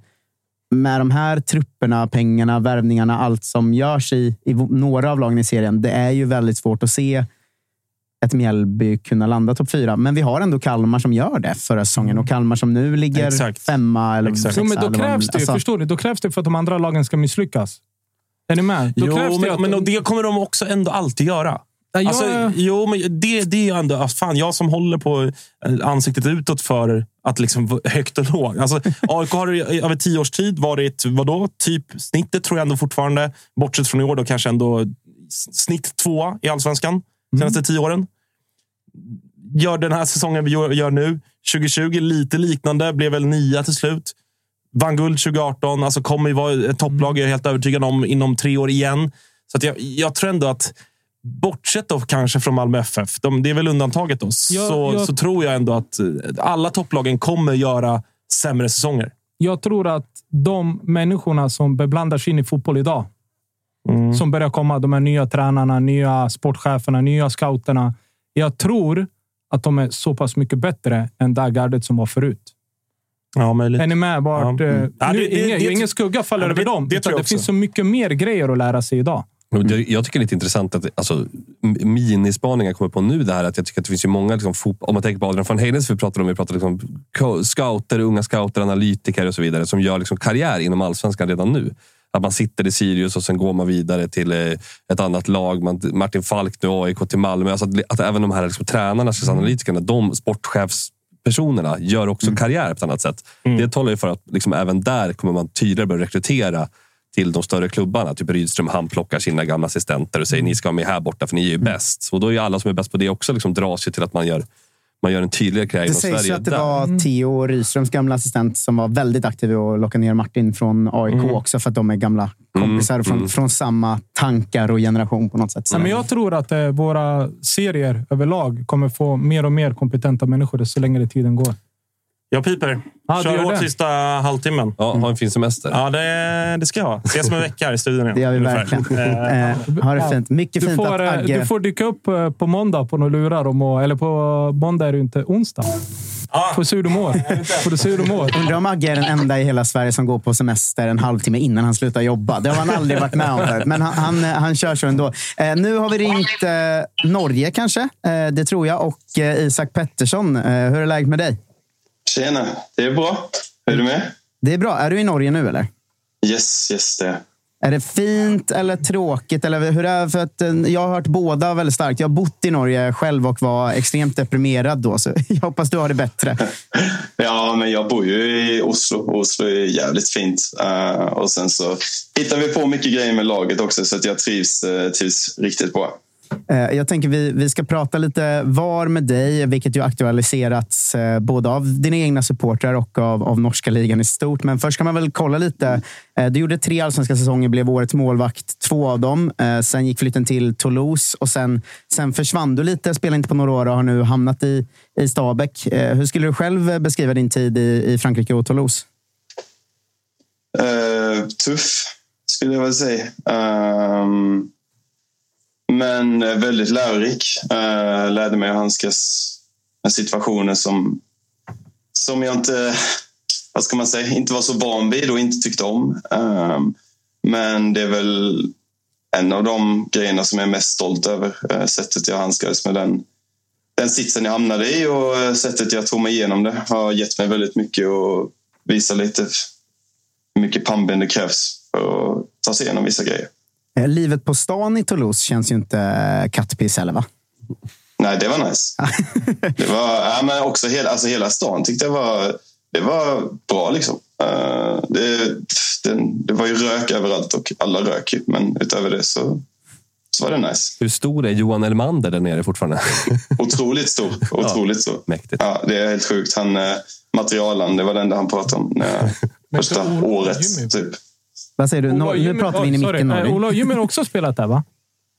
med de här trupperna, pengarna, värvningarna, allt som görs i, i några av lagen i serien. Det är ju väldigt svårt att se ett Mjällby kunna landa topp fyra. Men vi har ändå Kalmar som gör det förra säsongen och Kalmar som nu ligger Exakt. femma eller Exakt. sexa. Men då krävs det, alltså, förstår du? Då krävs det för att de andra lagen ska misslyckas. Är ni med? Då Jo, krävs det men, att men de- och det kommer de också ändå alltid göra. Jag- Alltså, jo, men det, det är ändå... Fan, jag som håller på ansiktet utåt för att liksom högt och lågt. Alltså, AIK har över tio års tid varit, vadå, typ snittet tror jag ändå fortfarande. Bortsett från i år då kanske ändå snitt tvåa i allsvenskan senaste tio åren. Gör den här säsongen vi gör, nu. 2020 lite liknande, blev väl nia till slut. Vann guld 2018, alltså kommer ju vara ett topplag, jag är helt övertygad om, inom tre år igen. Så jag, jag tror ändå att, bortsett då kanske från Malmö FF, de, det är väl undantaget då, Ja, så, jag- så tror jag ändå att eh, alla topplagen kommer göra sämre säsonger. Jag tror att de människorna som beblandar sig in i fotboll idag, Mm. som börjar komma, de här nya tränarna, nya sportcheferna, nya scouterna. Jag tror att de är så pass mycket bättre än det gardet som var förut. Ja, möjligt. Är ni med? Vart, Ja. eh, Mm. Ja, nu, det- det- ingen, det- ingen skugga faller Ja, över det- dem. det jag det också. finns så mycket mer grejer att lära sig idag. Det- Jag tycker det är lite intressant att alltså, minispaningar kommer på nu. Det här att jag tycker att det finns ju många, liksom, om man tänker på Adrian van Heidens, vi pratade om, vi pratade liksom, co- scouter, unga scouter, analytiker och så vidare som gör liksom karriär inom allsvenskan redan nu. Att man sitter i Sirius och sen går man vidare till eh, ett annat lag. Man, Martin Falk nu, AIK till Malmö. Alltså att, att även de här liksom, tränarna, analytikerna, de sportchefspersonerna gör också karriär på ett annat sätt. Det talar ju för att liksom, även där kommer man tydligare börja rekrytera till de större klubbarna. Typ Rydström, han plockar sina gamla assistenter och säger ni ska vara med här borta för ni är ju bäst. Och då är ju alla som är bäst på det också liksom dras ju till att man gör, man gör en tydligare karriär Det sägs ju Sverige. att det där. var Theo Rydströms gamla assistent som var väldigt aktiv i att locka ner Martin från AIK Mm. också för att de är gamla kompisar och från, från samma tankar och generation på något sätt. Så men jag tror att eh, våra serier överlag kommer få mer och mer kompetenta människor så länge tiden går. Jag piper. Ja, du Kör hårt sista halvtimmen. Ja, ha en fin semester. Ja, det, det ska jag ha. Ses om en vecka här i studion igen. Det gör vi ungefär. verkligen. Eh, Eh, ha det fint. Mycket Du fint får, att eh, Agge... du får dyka upp på måndag på några lurar. Om, att- eller på måndag är det ju inte onsdag. Får se hur du mår. Får du se hur du mår. Undrar om Agge är den enda i hela Sverige som går på semester en halvtimme innan han slutar jobba. Det har han aldrig varit med om förut. Men han, han, han kör så ändå. Eh, nu har vi ringt eh, Norge kanske, eh, det tror jag, och Isak Pettersson. Hur är läget med dig? Tjena, det är bra. Hur är du med? Det är bra. Är du i Norge nu eller? Yes, yes det är Är det fint eller tråkigt? Eller hur är det? För att, eh, jag har hört båda väldigt starkt. Jag har bott i Norge själv och var extremt deprimerad då. Så jag hoppas du har det bättre. Ja, men jag bor ju i Oslo och Oslo är jävligt fint. Eh, och sen så hittar vi på mycket grejer med laget också så att jag trivs, uh, trivs riktigt bra. Eh, jag tänker vi, vi ska prata lite VAR med dig, vilket ju aktualiserats eh, både av dina egna supportrar och av, av norska ligan i stort. Men först kan man väl kolla lite. Eh, du gjorde tre allsvenska säsonger, blev årets målvakt, två av dem. Sen gick flytten till Toulouse och sen, sen försvann du lite, spelade inte på några år och har nu hamnat i, i Stabäck. Hur skulle du själv beskriva din tid i, i Frankrike och Toulouse? Uh, tuff, skulle jag väl säga. Um men eh, väldigt lärorik. Eh, lärde mig att handskas med situationer som, som jag inte, vad ska man säga, inte var så van vid och inte tyckte om. Ehm, men det är väl en av de grejerna som jag är mest stolt över. Eh, sättet jag handskades med den, den sitsen jag hamnade i och sättet jag tog mig igenom det har gett mig väldigt mycket och visar lite hur mycket pannben det krävs för att ta sig igenom vissa grejer. Eh, Livet på stan i Toulouse känns ju inte eh, kattpiss heller, va? Nej, det var nice. det var, ja, men också hela, alltså hela stan tyckte jag var, det var bra. liksom. Eh, det, det, det var ju rök överallt och alla rök ju. Men utöver det så, så var det nice. Hur stor är Johan Elmander där nere fortfarande? Otroligt stor. Otroligt stor. Mäktigt. Ja, det är helt sjukt. Han, materialen, det var det enda han pratade om när, första året. Jimmy. Typ. Vad säger du? Ola No, och nu Jimmy- pratar vi in i sorry. micken. Norling. Ola och Jimmy har också spelat där, va?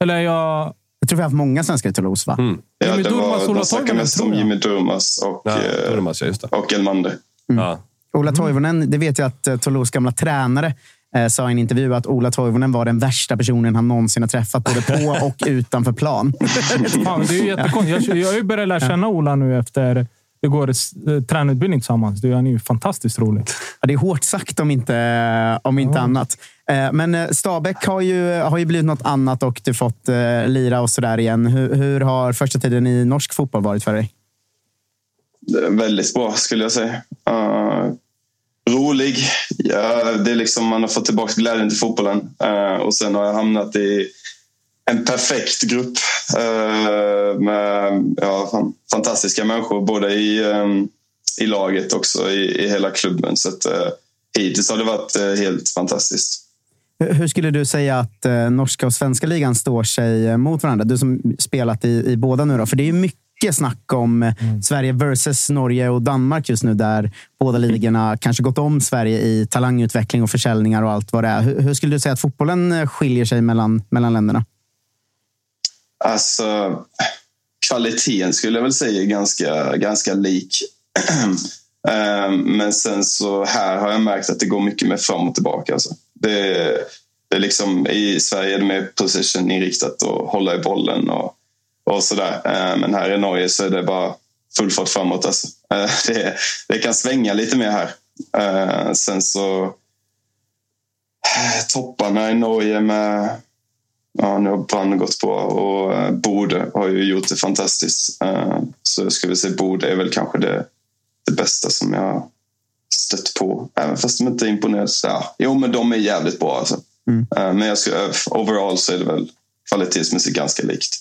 Eller är jag... Jag tror vi har haft många svenskar i Toulouse, va? Mm. Ja, Jimmy det Durmaz, var, Ola de snackade Toivonen, mest tror om jag. Jimmy Durmaz och, Ja, eh, Durmaz, ja, just det. och Elmander. Ja. Ola Mm. Toivonen, det vet jag att eh, Toulouse gamla tränare eh, sa i en intervju att Ola Toivonen var den värsta personen han någonsin har träffat, både på och utanför plan. Fan, det är ju jättekonstigt. Jag, jag har ju börjat lära känna Ola nu efter vi går eh, tränarutbildning tillsammans. Det är- ju fantastiskt rolig. Ja, det är hårt sagt om inte, om inte annat. Eh, Men eh, Stabäck har ju, har ju blivit något annat och du fått eh, lira och sådär igen. Hur, hur har första tiden i norsk fotboll varit för dig? Det är väldigt bra skulle jag säga. Uh, rolig. Ja, det är liksom, man har fått tillbaka glädjen till fotbollen. Uh, och sen har jag hamnat i en perfekt grupp uh, med ja, fan, fantastiska människor både i, um, i laget också i, i hela klubben. Så att, uh, hittills har det varit helt fantastiskt. Hur skulle du säga att eh, norska och svenska ligan står sig eh, mot varandra? Du som spelat i, i båda nu. Då. För det är mycket snack om eh, Sverige versus Norge och Danmark just nu, där båda ligorna kanske gått om Sverige i talangutveckling och försäljningar och allt vad det är. Hur, hur skulle du säga att fotbollen eh, skiljer sig mellan, mellan länderna? Alltså, kvaliteten skulle jag väl säga är ganska, ganska lik. Ehm, men sen så här har jag märkt att det går mycket mer fram och tillbaka. Alltså. Det, det är liksom, I Sverige är det mer position-inriktat och hålla i bollen och, och sådär. Ehm, men här i Norge så är det bara full fart framåt. Alltså. Ehm, det, det kan svänga lite mer här. Sen så eh, topparna i Norge med ja, nu har Brann gått på och eh, Bode har ju gjort det fantastiskt. Eh, Så jag skulle säga Bode är väl kanske det, det bästa som jag stött på. Även fast de inte imponerade. Ja, jo, men de är jävligt bra alltså. Eh, Men jag skulle, overall så är det väl kvalitetsmässigt ganska likt.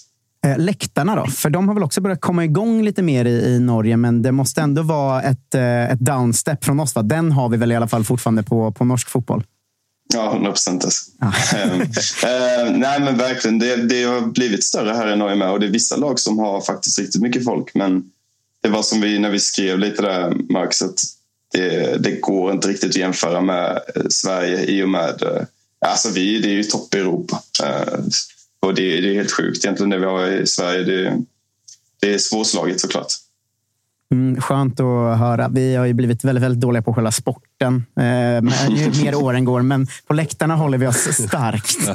Läktarna då? För de har väl också börjat komma igång lite mer i, i Norge, men det måste ändå vara ett, ett downstep från oss. Va? Den har vi väl i alla fall fortfarande på, på norsk fotboll? Ja, 100 procent. Alltså. Ehm, eh, nej, men verkligen. Det, det har blivit större här i Norge med. Och det är vissa lag som har faktiskt riktigt mycket folk. Men det var som vi när vi skrev lite där, Marcus, att det, det går inte riktigt att jämföra med eh, Sverige i och med... eh, Alltså vi, det är ju topp i Europa. Eh, och det, det är helt sjukt egentligen det vi har i Sverige. Det, det är svårslaget såklart. Mm, skönt att höra. Vi har ju blivit väldigt, väldigt dåliga på själva sporten eh, ju mer åren går, men på läktarna håller vi oss starkt.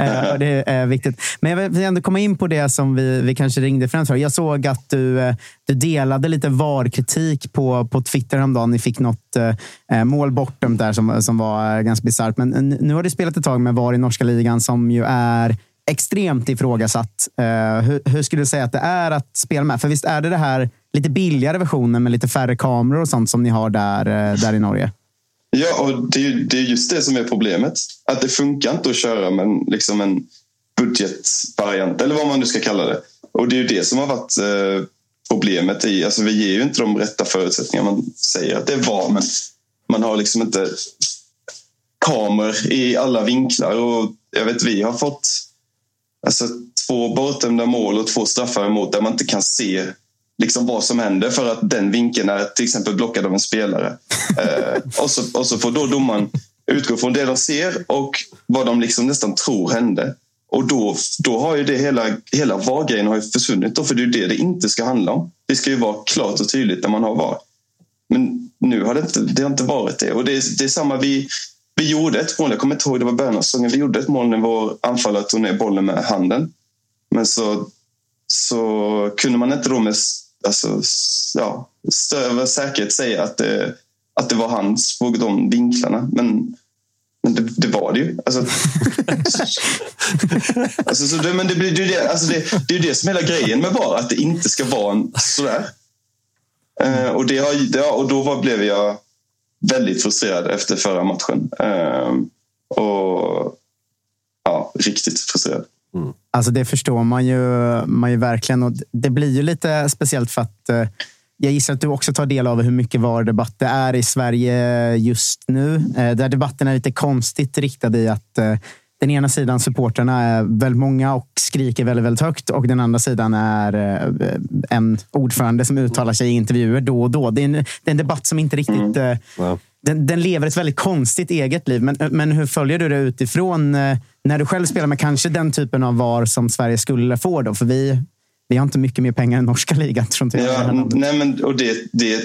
eh, det är viktigt. Men jag vill ändå komma in på det som vi, vi kanske ringde främst för. Jag såg att du, eh, du delade lite VAR-kritik på, på Twitter häromdagen. Ni fick något eh, mål bortom där som, som var eh, ganska bisarrt. Men eh, nu har du spelat ett tag med VAR i norska ligan som ju är extremt ifrågasatt. Uh, hur, hur skulle du säga att det är att spela med? För visst är det det här lite billigare versionen med lite färre kameror och sånt som ni har där, uh, där i Norge? Ja, och det är, det är just det som är problemet. Att det funkar inte att köra med en, liksom en budgetvariant, eller vad man nu ska kalla det. Och det är ju det som har varit uh, problemet. i alltså Vi ger ju inte de rätta förutsättningarna. Man säger att det var, men man har liksom inte kameror i alla vinklar. Och jag vet, vi har fått alltså, två bortdömda mål och två straffar emot där man inte kan se liksom vad som händer för att den vinkeln är till exempel blockad av en spelare. Eh, och, så, och så får då domaren utgå från det de ser och vad de liksom nästan tror hände. Och då, då har ju det hela, hela VAR-grejen har försvunnit. Då, för det är ju det det inte ska handla om. Det ska ju vara klart och tydligt när man har VAR. Men nu har det inte, det har inte varit det. Och det är, det är samma, vi, vi gjorde ett mål, jag kommer inte ihåg, det var början av säsongen. Vi gjorde ett mål när vår anfallare tog ner bollen med handen. Men så, så kunde man inte då med alltså, ja, större säkerhet säga att det, att det var hans på de vinklarna. Men, men det, det var det ju. Alltså, alltså, så det, men det, det, är det, alltså det, det är ju det som är hela grejen med VAR, att det inte ska vara en sådär. Eh, och, det har, det, och då var, blev jag väldigt frustrerad efter förra matchen. Eh, och ja, riktigt frustrerad. Alltså det förstår man ju, man ju verkligen. Och det blir ju lite speciellt för att eh, jag gissar att du också tar del av hur mycket VAR-debatt det är i Sverige just nu. Eh, där debatten är lite konstigt riktad i att eh, den ena sidan supporterna är väldigt många och skriker väldigt, väldigt högt och den andra sidan är eh, en ordförande som uttalar sig i intervjuer då och då. Det är en, det är en debatt som inte riktigt... eh, Ja. Den, den lever ett väldigt konstigt eget liv. Men, men hur följer du det utifrån eh, när du själv spelar med kanske den typen av VAR som Sverige skulle få? Då? För vi, vi har inte mycket mer pengar än norska ligan. Tror jag, Ja, nej men, och det, det,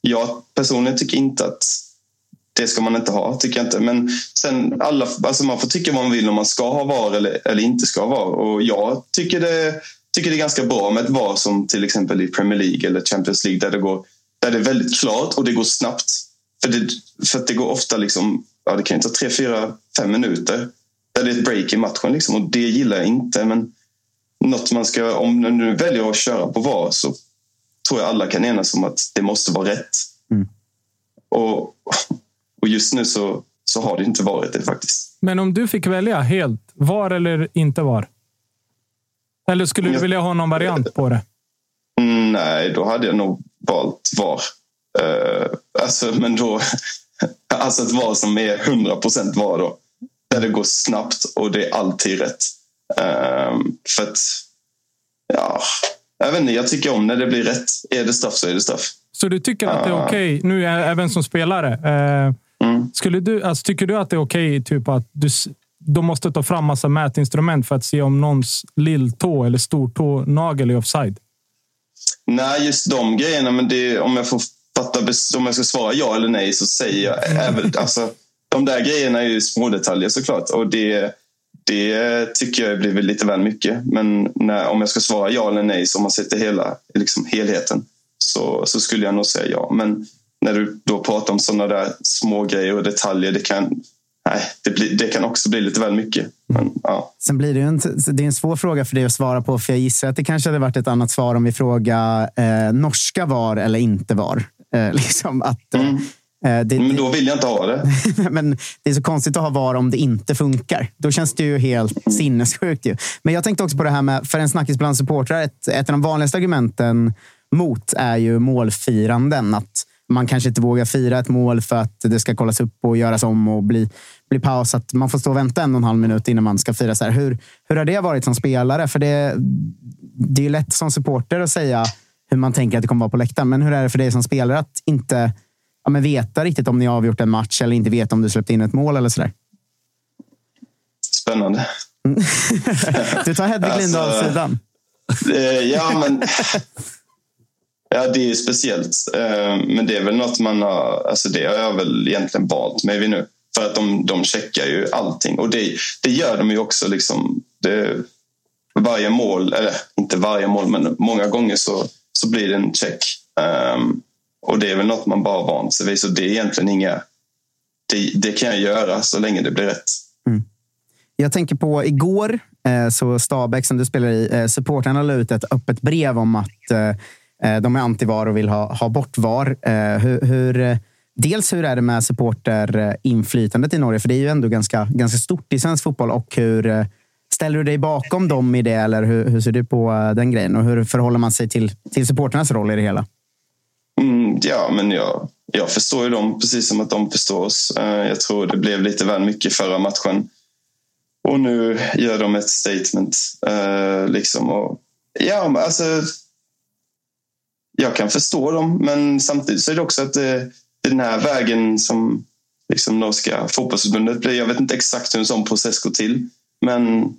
jag personligen tycker inte att det ska man inte ha. tycker jag inte. Men sen alla, alltså man får tycka vad man vill om man ska ha VAR eller, eller inte ska ha VAR. Och jag tycker det, tycker det är ganska bra med ett VAR som till exempel i Premier League eller Champions League där det, går, där det är väldigt klart och det går snabbt. För det, för det går ofta liksom, ja, det kan ju ta tre, fyra, fem minuter där det är ett break i matchen. Liksom, och det gillar jag inte. Men något man ska, om du nu väljer att köra på VAR så tror jag alla kan enas om att det måste vara rätt. Och, och just nu så, så har det inte varit det faktiskt. Men om du fick välja helt, var eller inte var? Eller skulle du vilja ha någon variant på det? Mm, nej, då hade jag nog valt VAR. Uh, alltså, men då, alltså ett VAR som är 100% VAR då. Där det går snabbt och det är alltid rätt. Ehm, för att, ja, jag vet inte, jag tycker om när det blir rätt. Är det straff så är det straff. Så du tycker att det är Ah. okej, nu är, även som spelare. Eh, Mm. skulle du, alltså, tycker du att det är okej typ att du, de måste ta fram massa mätinstrument för att se om någons lilltå eller stortå nagel är offside? Nej, just de grejerna. Men det, om jag får fatta om jag ska svara ja eller nej så säger jag även, alltså, de där grejerna är ju små detaljer såklart. Och det, det tycker jag blir väl lite väl mycket. Men när, om jag ska svara ja eller nej, så om man sätter hela liksom helheten, så, så skulle jag nog säga ja. Men när du då pratar om sådana där små grejer och detaljer, det kan, nej, det, blir, det kan också bli lite väl mycket. Men, ja. Sen blir det en, det är en svår fråga för dig att svara på. För jag gissar att det kanske hade varit ett annat svar om vi frågar eh, norska var eller inte var. Eh, liksom att, eh, eh, det, Men då vill jag inte ha det. men det är så konstigt att ha VAR om det inte funkar. Då känns det ju helt sinnessjukt. Ju. Men jag tänkte också på det här med, för en snackis bland supportrar, ett, ett av de vanligaste argumenten mot är ju målfiranden. Att man kanske inte vågar fira ett mål för att det ska kollas upp och göras om och bli, bli paus. Att man får stå och vänta en och en halv minut innan man ska fira. Så här. Hur, hur har det varit som spelare? För det, det är ju lätt som supporter att säga hur man tänker att det kommer vara på läktaren. Men hur är det för dig som spelare att inte ja, men veta riktigt om ni har avgjort en match eller inte veta om du släppt in ett mål eller sådär? Spännande. Du tar Hedvig Alltså- Lindahl-sidan. Eh, Ja, men... Ja, det är speciellt. Eh, men det är väl något man har... Alltså det har jag väl egentligen valt mig vid nu. För att de, de checkar ju allting. Och det, det gör de ju också. Liksom, det, varje mål, eller inte varje mål, men många gånger så, så blir det en check. Um, och det är väl något man bara vant sig vid. Så det är egentligen inga... Det, det kan jag göra så länge det blir rätt. Mm. Jag tänker på igår, eh, så Stabäck som du spelar i, eh, supportrarna la ut ett öppet brev om att Eh, de är anti-VAR och vill ha, ha bort VAR. Eh, hur, hur, dels hur är det med supporterinflytandet i Norge? För det är ju ändå ganska, ganska stort i svensk fotboll. Och hur Ställer du dig bakom dem i det eller hur, hur ser du på den grejen? Och hur förhåller man sig till, till supporternas roll i det hela? Mm, ja, men jag, jag förstår ju dem precis som att de förstår oss. Jag tror det blev lite väl mycket förra matchen. Och nu gör de ett statement. liksom. och, ja, alltså, jag kan förstå dem, men samtidigt så är det också att det, det är den här vägen som liksom norska fotbollsförbundet blir. Jag vet inte exakt hur en sån process går till, men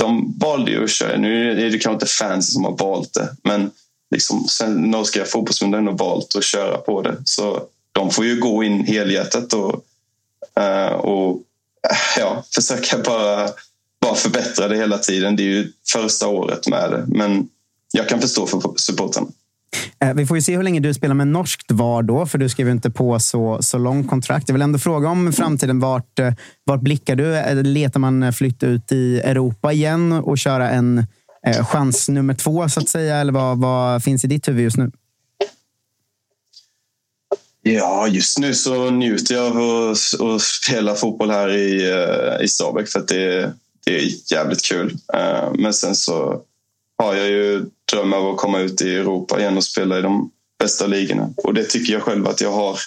de valde ju att köra. Nu är det kanske inte fans som har valt det, men liksom, norska fotbollsförbundet har ändå valt att köra på det. Så de får ju gå in helhjärtat och, eh, och eh, ja, försöka bara, bara förbättra det hela tiden. Det är ju första året med det, men jag kan förstå för supportrarna. Eh, vi får ju se hur länge du spelar med norskt VAR då, för du skrev ju inte på så, så lång kontrakt. Jag vill ändå fråga om framtiden. Vart, eh, vart blickar du? Eh, letar man flytt ut i Europa igen och köra en eh, chans nummer två, så att säga? Eller vad, vad finns i ditt huvud just nu? Ja, just nu så njuter jag av att, att spela fotboll här i, i Stabäck för att det, det är jävligt kul. Men sen så har jag ju dröm av att komma ut i Europa igen och spela i de bästa ligorna. Och det tycker jag själv att jag har.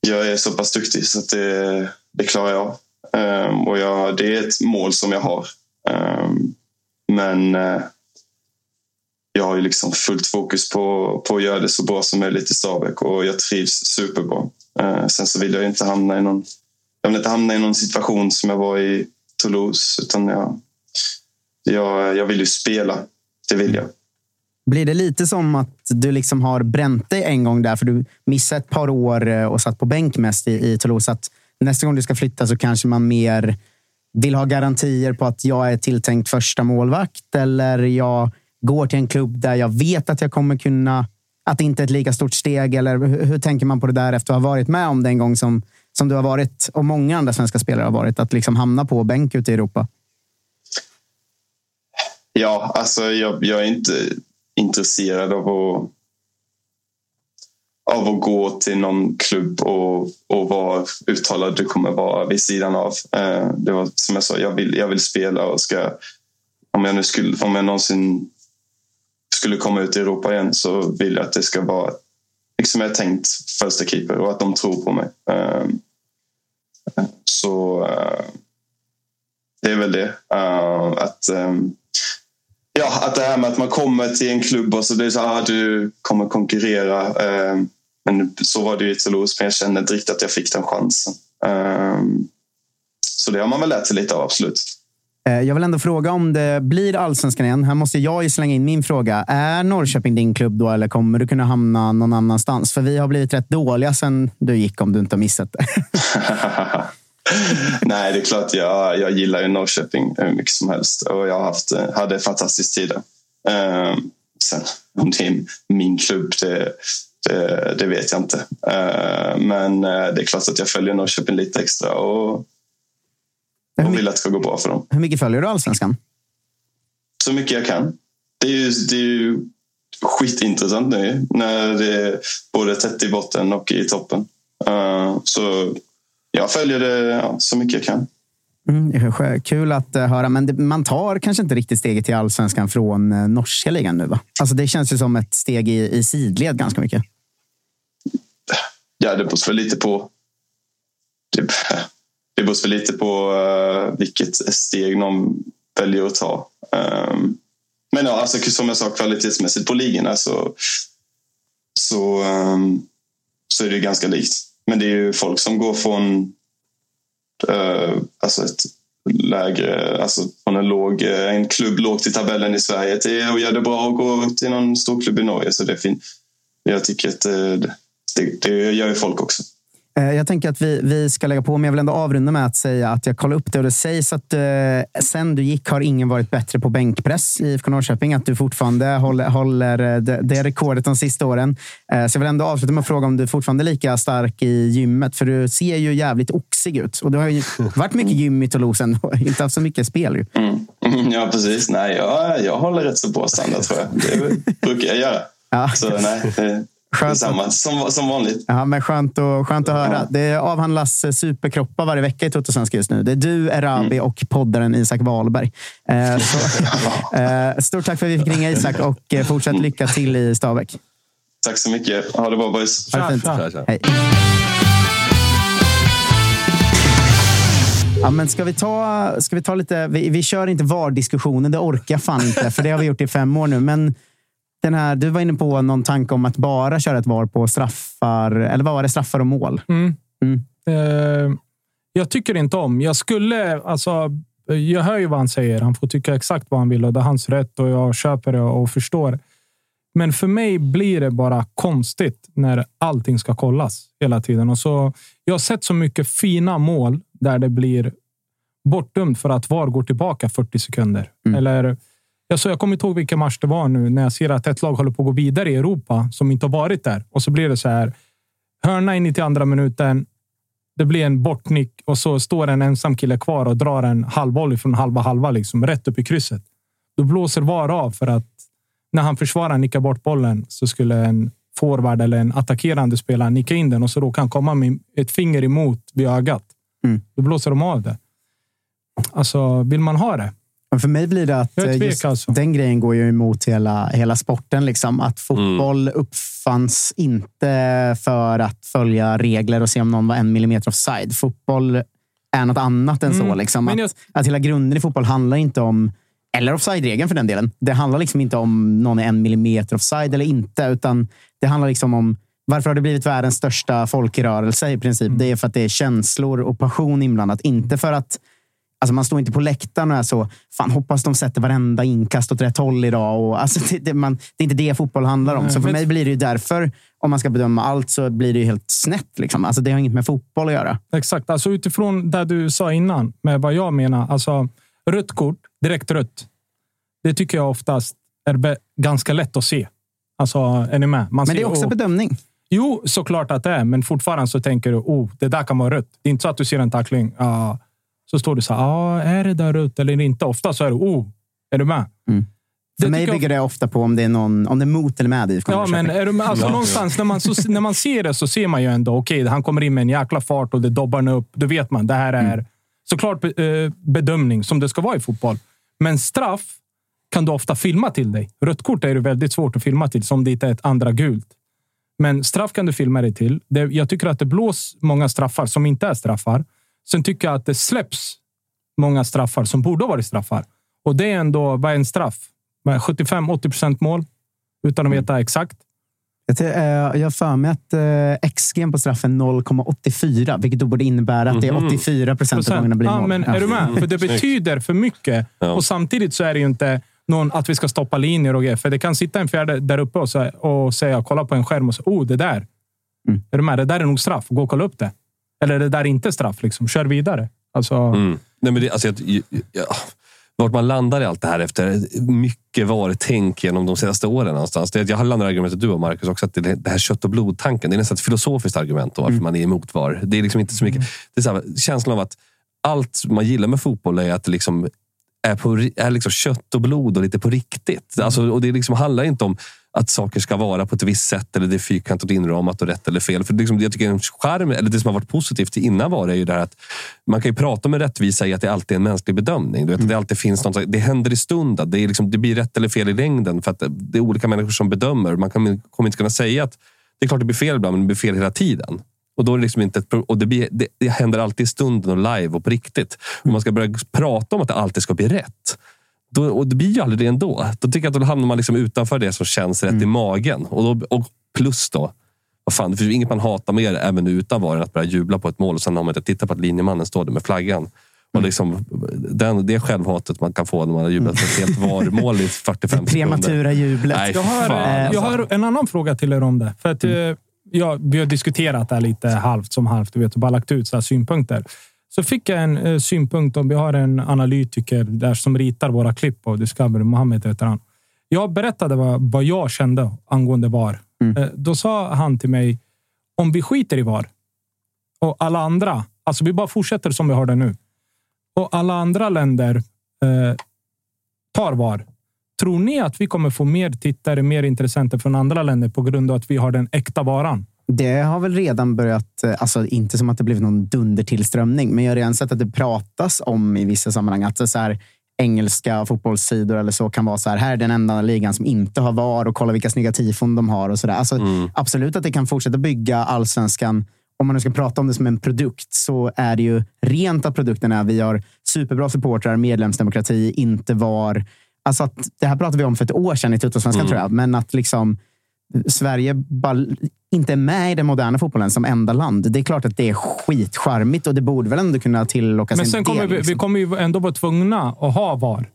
Jag är så pass duktig så att det, det klarar jag Um, och jag, det är ett mål som jag har. Um, men uh, jag har ju liksom fullt fokus på, på att göra det så bra som möjligt i Stabäck och jag trivs superbra. Uh, sen så vill jag inte hamna i någon, jag vill inte hamna i någon situation som jag var i Toulouse utan jag, jag, jag vill ju spela. Det vill jag. Blir det lite som att du liksom har bränt dig en gång där, för du missade ett par år eh, och satt på bänk mest i, i Toulouse. Att nästa gång du ska flytta så kanske man mer vill ha garantier på att jag är tilltänkt första målvakt eller jag går till en klubb där jag vet att jag kommer kunna... Att det inte är ett lika stort steg. Eller hur, hur tänker man på det där efter att ha varit med om det en gång som, som du har varit och många andra svenska spelare har varit? Att liksom hamna på bänk ute i Europa. Ja, alltså jag, jag är inte intresserad av att, av att gå till någon klubb och, och vara uttalad du kommer vara vid sidan av. Eh, det var som jag sa, jag vill, jag vill spela och ska... Om jag, nu skulle, om jag någonsin skulle komma ut i Europa igen så vill jag att det ska vara liksom jag tänkt första keeper och att de tror på mig. Eh, så eh, det är väl det. Att ja, att det här med att man kommer till en klubb och så det så att ah, du kommer konkurrera. Eh, men så var det ju i Toulouse, men jag kände inte riktigt att jag fick den chansen. Eh, så det har man väl lärt sig lite av, absolut. Eh, jag vill ändå fråga om det blir allsvenskan igen. Här måste jag ju slänga in min fråga. Är Norrköping din klubb då eller kommer du kunna hamna någon annanstans? För vi har blivit rätt dåliga sen du gick om du inte har missat det. Nej, det är klart jag, jag gillar ju Norrköping hur mycket som helst och jag har haft, hade en fantastisk tid där. Um, sen om det är min klubb, det, det, det vet jag inte. Uh, men eh, det är klart att jag följer Norrköping lite extra och, och vill att det ska gå bra för dem. Hur mycket följer du Allsvenskan? Så mycket jag kan. Det är ju, det är ju skitintressant nu när det är både tätt i botten och i toppen. Uh, så jag följer det ja, så mycket jag kan. Mm, kul att uh, höra, men man tar kanske inte riktigt steget till allsvenskan från uh, norska ligan nu? Va? Alltså, det känns ju som ett steg i, i sidled ganska mycket. Ja, det beror väl lite på. Det, det beror väl lite på uh, vilket steg någon väljer att ta. Um, men ja, alltså, som jag sa, kvalitetsmässigt på ligorna så, så, um, så är det ganska likt. Men det är ju folk som går från uh, alltså ett lägre, alltså från en, låg, eh, en klubb lågt i tabellen i Sverige till att göra det bra och gå till någon storklubb i Norge. Så det är fint. Jag tycker att det, det, det gör ju folk också. Eh, jag tänker att vi, vi ska lägga på, men jag vill ändå avrunda med att säga att jag kollar upp det och det sägs att eh, sen du gick har ingen varit bättre på bänkpress i IFK Norrköping. Att du fortfarande håller, håller eh, det, det rekordet de sista åren. Eh, så jag vill ändå avsluta med att fråga om du fortfarande är lika stark i gymmet. För du ser ju jävligt oxig ut. Och du har ju varit mycket gym i Toulouse ändå. Inte haft så mycket spel ju. Mm. Ja, precis. Nej, jag, jag håller rätt så bra standard tror jag. Det brukar jag göra. Ja. Så nej, det, Skönt Detsamma, som, som vanligt. Ja, men skönt, och, skönt att höra. Ja. Det avhandlas superkroppar varje vecka i Totosvenska just nu. Det är du, Erabi mm. och poddaren Isak Wahlberg. Eh, så, eh, stort tack för att vi fick ringa Isak och eh, fortsätt lycka till i Stabäck. Tack så mycket. Ha det bra boys. Ha det fint. Tja, tja. Hej. Ja, men ska vi ta, ska vi ta lite... Vi, vi kör inte VAR-diskussionen, det orkar jag fan inte. För det har vi gjort i fem år nu. Men den här, du var inne på någon tanke om att bara köra ett VAR på straffar. Eller vad var det? Straffar och mål? Mm. Mm. Uh, jag tycker inte om. Jag skulle... Alltså, jag hör ju vad han säger. Han får tycka exakt vad han vill och det är hans rätt och jag köper det och förstår. Men för mig blir det bara konstigt när allting ska kollas hela tiden. Och så, jag har sett så mycket fina mål där det blir bortdömt för att VAR går tillbaka 40 sekunder. Mm. Eller Alltså, jag kommer inte ihåg vilken match det var nu när jag ser att ett lag håller på att gå vidare i Europa som inte har varit där. Och så blir det så här. Hörna in i till andra minuten. Det blir en bortnick och så står en ensam kille kvar och drar en halvvolley från halva halva, liksom, rätt upp i krysset. Då blåser VAR av för att när han försvarar nickar bort bollen så skulle en forward eller en attackerande spelare nicka in den och så råkar han komma med ett finger emot vid ögat. Mm. Då blåser de av det. Alltså, vill man ha det? För mig blir det att just alltså. den grejen går ju emot hela, hela sporten. Liksom. Att fotboll mm. uppfanns inte för att följa regler och se om någon var en millimeter offside. Fotboll är något annat än så. Mm. Liksom. Men Att, jag- att hela grunden i fotboll handlar inte om, eller offside-regeln för den delen. Det handlar liksom inte om någon är en millimeter offside eller inte, utan det handlar liksom om varför har det blivit världens största folkrörelse i princip? Mm. Det är för att det är känslor och passion inblandat. Inte för att Alltså man står inte på läktaren och är så, fan hoppas de sätter varenda inkast åt rätt håll idag. Och, alltså det, det, man, det är inte det fotboll handlar om. Nej, så för men- mig blir det ju därför, om man ska bedöma allt, så blir det ju helt snett. Liksom. Alltså det har inget med fotboll att göra. Exakt. Alltså utifrån det du sa innan, med vad jag menar. Alltså, rött kort, direkt rött. Det tycker jag oftast är ganska lätt att se. Alltså, är ni med? Man Men det är också oh, bedömning. Jo, såklart att det är. Men fortfarande så tänker du, oh, det där kan vara rött. Det är inte så att du ser en tackling. ah, så står du så här, ah, är det där rött eller inte? Ofta så är det, oh, är du med? För Det mig tycker jag- bygger det ofta på om det är, någon, om det är mot eller med IFK Ja, men är du med? Alltså, Ja. någonstans när man, så, när man ser det så ser man ju ändå, okej, han kommer in med en jäkla fart och det dobbar upp. Då vet man, det här är Mm. såklart eh, bedömning som det ska vara i fotboll. Men straff kan du ofta filma till dig. Rött kort är det väldigt svårt att filma till, som det inte är ett andra gult. Men straff kan du filma dig till. Det, jag tycker att det blås många straffar som inte är straffar. Sen tycker jag att det släpps många straffar som borde ha varit straffar. Och det är ändå, vad är en straff? 75-80 procent mål, utan att veta exakt. Jag, eh, jag har för mig att eh, XG på straffen är 0,84, vilket då borde innebära att det är Mhm. 84 procent av gångerna blir ja, mål. men Är du med? För det betyder för mycket. Och samtidigt så är det ju inte någon att vi ska stoppa linjer och grejer. För det kan sitta en fjärde där uppe och, säga, och säga, kolla på en skärm och säga, oh, det där. Mm. Är du med? Det där är nog straff. Gå och kolla upp det. Eller det där är inte straff. Liksom. Kör vidare. Alltså, Mm. Nej, men det, alltså, jag, jag, vart man landar i allt det här efter mycket var-tänk genom de senaste åren. någonstans. Det, jag har landat i argumentet du och Marcus också, att det, det här kött och blod-tanken. Det är nästan ett filosofiskt argument då, varför man är emot VAR. Det är liksom inte så mycket. Det är så här, känslan av att allt man gillar med fotboll är att det liksom är, på, är liksom kött och blod och lite på riktigt. Alltså, och det liksom handlar inte om att saker ska vara på ett visst sätt eller det är fyrkantigt inramat och rätt eller fel. För det, liksom, jag tycker en charm, eller det som har varit positivt innan var det ju det att man kan ju prata med rättvisa i att det alltid är en mänsklig bedömning. Du vet, att det alltid finns något, det händer i stunden. Det, är liksom, det blir rätt eller fel i längden för att det är olika människor som bedömer. Man kan, kommer inte kunna säga att det är klart det blir fel ibland, men det blir fel hela tiden. Och, då är det liksom inte ett, och det, blir, det, det händer alltid i stunden och live och på riktigt. Om man ska börja prata om att det alltid ska bli rätt, då, och det blir ju aldrig det ändå. Då tycker jag att då hamnar man liksom utanför det som känns rätt i magen. Och, då, och plus då, vad fan, det finns ju inget man hatar mer även utan var än att börja jubla på ett mål och sen har man inte tittat på att linjemannen står där med flaggan. Och liksom, den, det självhatet man kan få när man har jublat ett helt VAR-mål i 45 sekunder. Prematura jublet. Nej, Jag har, fan, eh, alltså. jag har en annan fråga till er om det. För att, eh, ja, vi har diskuterat det här lite halvt som halvt du vet, och bara lagt ut så här synpunkter. Så fick jag en eh, synpunkt om vi har en analytiker där som ritar våra klipp på Discovery. Mohammed heter han. Jag berättade vad, vad jag kände angående VAR. Eh, då sa han till mig, om vi skiter i VAR och alla andra, alltså vi bara fortsätter som vi har det nu. Och alla andra länder eh, tar VAR. Tror ni att vi kommer få mer tittare, mer intressenter från andra länder på grund av att vi har den äkta varan? Det har väl redan börjat, eh, alltså inte som att det blivit någon dundertillströmning, men jag har redan sett att det pratas om i vissa sammanhang att så här, engelska fotbollssidor eller så kan vara så här, här är den enda ligan som inte har VAR och kolla vilka snygga tifon de har och så där. Alltså, Absolut att det kan fortsätta bygga allsvenskan. Om man nu ska prata om det som en produkt så är det ju rent att produkten är vi har superbra supportrar, medlemsdemokrati, inte VAR. Alltså att, det här pratade vi om för ett år sedan i Tuttosvenskan Mm. tror jag, men att liksom Sverige inte är med i den moderna fotbollen som enda land. Det är klart att det är skitcharmigt och det borde väl ändå kunna tillockas Men en sen del, kommer vi, liksom. vi kommer ju ändå vara tvungna att ha VAR.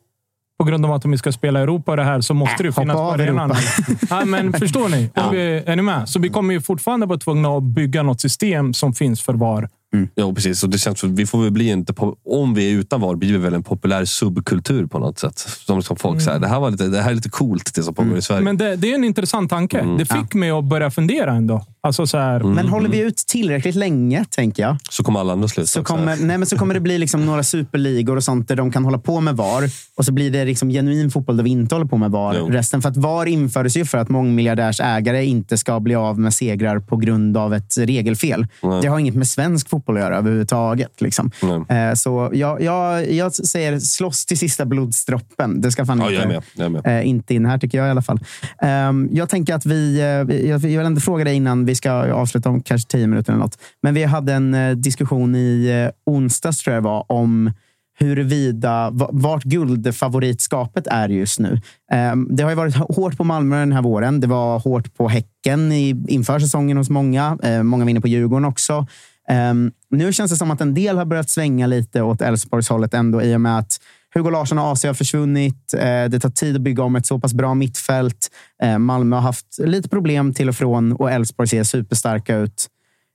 På grund av att om vi ska spela Europa och det här så måste det ju hoppa finnas på arenan. Ja, men förstår ni? Om vi, är ni med? Så vi kommer ju fortfarande vara tvungna att bygga något system som finns för VAR. Ja, precis. Och det känns, som- vi får väl bli inte, om vi är utan VAR blir vi väl en populär subkultur på något sätt. Som, som folk säger, det här, var lite, det här är lite coolt det som pågår i Sverige. Men det, det är en intressant tanke. Mm. Det fick mig att börja fundera ändå. Alltså så här, Men håller vi ut tillräckligt länge, tänker jag, Så kommer alla andra sluta. så kommer, nej, men så kommer det bli liksom några superligor och sånt där de kan hålla på med VAR. Och så blir det liksom genuin fotboll där vi inte håller på med VAR. Jo. Resten. För att VAR infördes ju för att mångmiljardärsägare inte ska bli av med segrar på grund av ett regelfel. Nej. Det har inget med svensk fotboll fotboll att göra överhuvudtaget. Liksom. Eh, så jag, jag, jag säger slåss till sista blodsdroppen. Det ska fan Ja, inte, jag med. Jag med. Eh, inte in här, tycker jag i alla fall. Ehm, jag tänker att vi... eh, jag, vill ändå fråga dig innan vi ska avsluta om kanske tio minuter eller något. Men vi hade en diskussion i onsdags, tror jag det var, om huruvida va- vart guldfavoritskapet är just nu. Ehm, Det har ju varit hårt på Malmö den här våren. Det var hårt på Häcken i, inför säsongen hos många. Eh, Många vinner på Djurgården också. Ehm, Nu känns det som att en del har börjat svänga lite åt Elfsborgshållet ändå i och med att Hugo Larsson och AC har försvunnit. Eh, Det tar tid att bygga om ett så pass bra mittfält. Eh, Malmö har haft lite problem till och från och Elfsborg ser superstarka ut.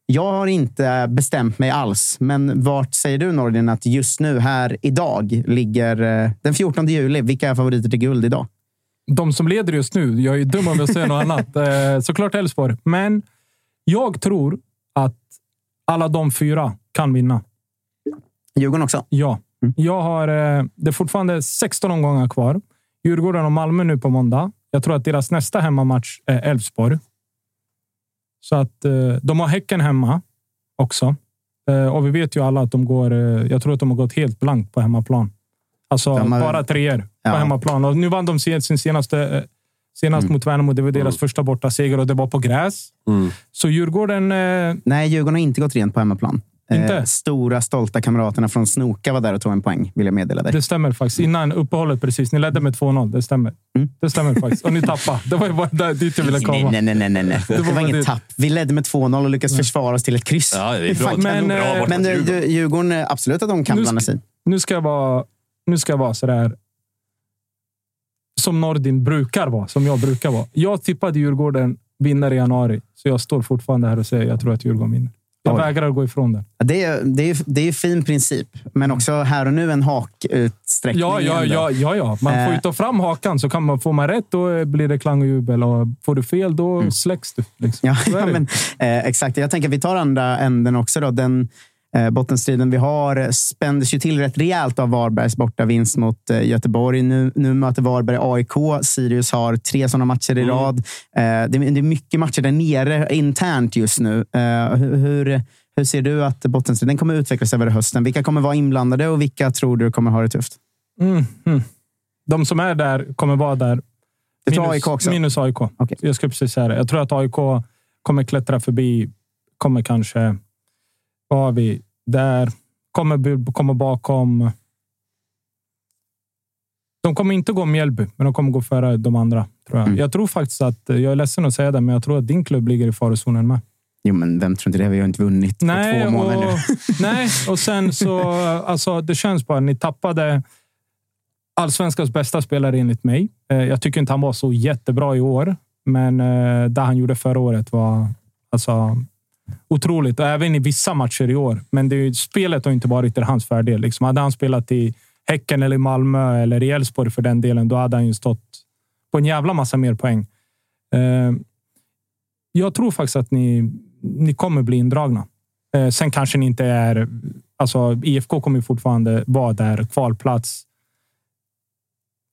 Jag har inte bestämt mig alls, men vart säger du Nordin att just nu, här idag, ligger eh, den 14 juli? Vilka är favoriter till guld idag? de som leder just nu, jag är dum om jag säger något annat. Såklart Elfsborg. Men jag tror alla de fyra kan vinna. Djurgården också? Ja. Jag har, eh, det är fortfarande 16 omgångar kvar. Djurgården och Malmö nu på måndag. Jag tror att deras nästa hemmamatch är Elfsborg. Så att eh, de har Häcken hemma också. Eh, Och vi vet ju alla att de går... Jag tror att de har gått helt blankt på hemmaplan. Alltså har- bara treor Ja. på hemmaplan. Och nu vann de sin senaste... Senast Mm. mot Värnamo. Det var deras första borta seger och det var på gräs. Så Djurgården... Eh, Nej, Djurgården har inte gått rent på hemmaplan. Inte? Eh, stora, stolta kamraterna från Snoka var där och tog en poäng, vill jag meddela dig. Det stämmer faktiskt. Innan uppehållet precis. Ni ledde med 2-0. Det stämmer. Det stämmer faktiskt. Och ni tappade. Det var ju bara där, dit jag ville komma. Mm. Nej, nej, nej, nej, nej. Det var, bara inget det- tapp. Vi ledde med 2-0 och lyckades försvara oss till ett kryss. Ja, det är bra. Men, kanon. eh, men eh, du, Djurgården, eh, absolut att de kan Nu blanda ska- sig. Nu ska jag vara, nu ska jag vara sådär som Nordin brukar vara, som jag brukar vara. Jag tippade Djurgården vinner i januari, så jag står fortfarande här och säger jag tror att Djurgården vinner. Jag Oj. vägrar gå ifrån det. Det är, det, är, det är fin princip, men också här och nu en hakutsträckning. Ja, ja, ja, ja, ja. Man får Eh. ju ta fram hakan, så kan man, får man rätt då blir det klang och jubel. Och får du fel, då släcks du. Liksom. Mm. Ja, ja, men, eh, exakt. Jag tänker att vi tar andra änden också. Då. Den eh, bottenstriden vi har spändes ju till rätt rejält av Varbergs bortavinst mot eh, Göteborg. Nu, nu möter Varberg AIK. Sirius har tre sådana matcher i rad. Eh, det, är- det är mycket matcher där nere internt just nu. Eh, hur, hur, ser du att bottenstriden kommer utvecklas över hösten? Vilka kommer vara inblandade och vilka tror du kommer ha det tufft? Mm, mm. De som är där kommer vara där. Du tror AIK också? Minus AIK. Jag ska precis säga det. Jag tror att AIK kommer klättra förbi. Kommer kanske... Vad har vi? Där. Kommer komma bakom... De kommer inte gå Mjällby, men de kommer gå före de andra. Tror jag. Mm. jag tror faktiskt att... Jag är ledsen att säga det, men jag tror att din klubb ligger i farozonen med. Jo, men vem tror inte det? Vi har inte vunnit på Nej, två månader och, nu. nej, och sen så... Alltså, det känns bara... Ni tappade allsvenskans bästa spelare enligt mig. Eh, Jag tycker inte han var så jättebra i år, men eh, det han gjorde förra året var alltså, otroligt. Och även i vissa matcher i år. Men det är, ju- spelet har inte varit till hans fördel. Liksom, hade han spelat i Häcken eller i Malmö eller i Elfsborg för den delen, då hade han ju stått på en jävla massa mer poäng. Eh, jag tror faktiskt att ni, ni kommer bli indragna. Eh, sen kanske ni inte är... Alltså, IFK kommer fortfarande vara där, kvalplats.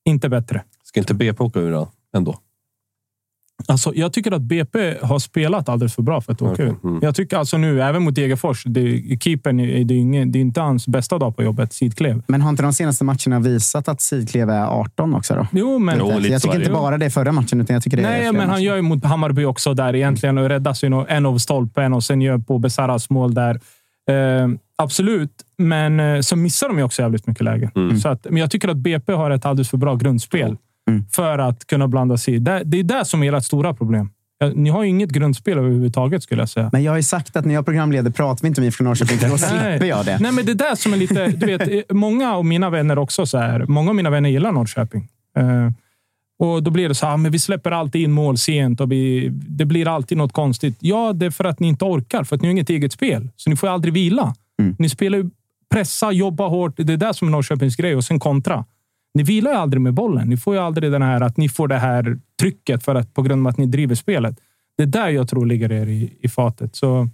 Inte bättre. Ska inte BP åka ur då? Ändå? Alltså, jag tycker att BP har spelat alldeles för bra för att åka ur. mm. Jag tycker alltså nu, även mot Degerfors, keepern är, det är, ingen, det är inte hans bästa dag på jobbet, Sidklev. Men har inte de senaste matcherna visat att Sidklev är 18 också? Då? Jo, men... jag tycker inte bara det förra matchen, utan jag tycker det är Nej, men han matcher. gör ju mot Hammarby också där egentligen och räddas ju en av stolpen och sen gör på Besaras mål där. Eh, absolut, men eh, så missar de ju också jävligt mycket lägen. Mm. Så att, men jag tycker att BP har ett alldeles för bra grundspel Mm. för att kunna blanda sig i. Det, är det som är ert stora problem. Ni har ju inget grundspel överhuvudtaget skulle jag säga. Men jag har ju sagt att när jag programleder pratar vi inte om IFK Norrköping, då slipper jag det. Nej, men det där som är lite... Du vet, många av mina vänner också så här. Många av mina vänner gillar Norrköping. Eh, och då blir det så här, men vi släpper alltid in mål sent och vi, det blir alltid något konstigt. Ja, det är för att ni inte orkar, för att ni har inget eget spel. Så ni får aldrig vila. Ni spelar ju pressa, jobba hårt. Det är det som är Norrköpings grej och sen kontra. Ni vilar ju aldrig med bollen. Ni får ju aldrig den här att ni får det här trycket för att, på grund av att ni driver spelet. Det är där jag tror ligger er i, i fatet. Så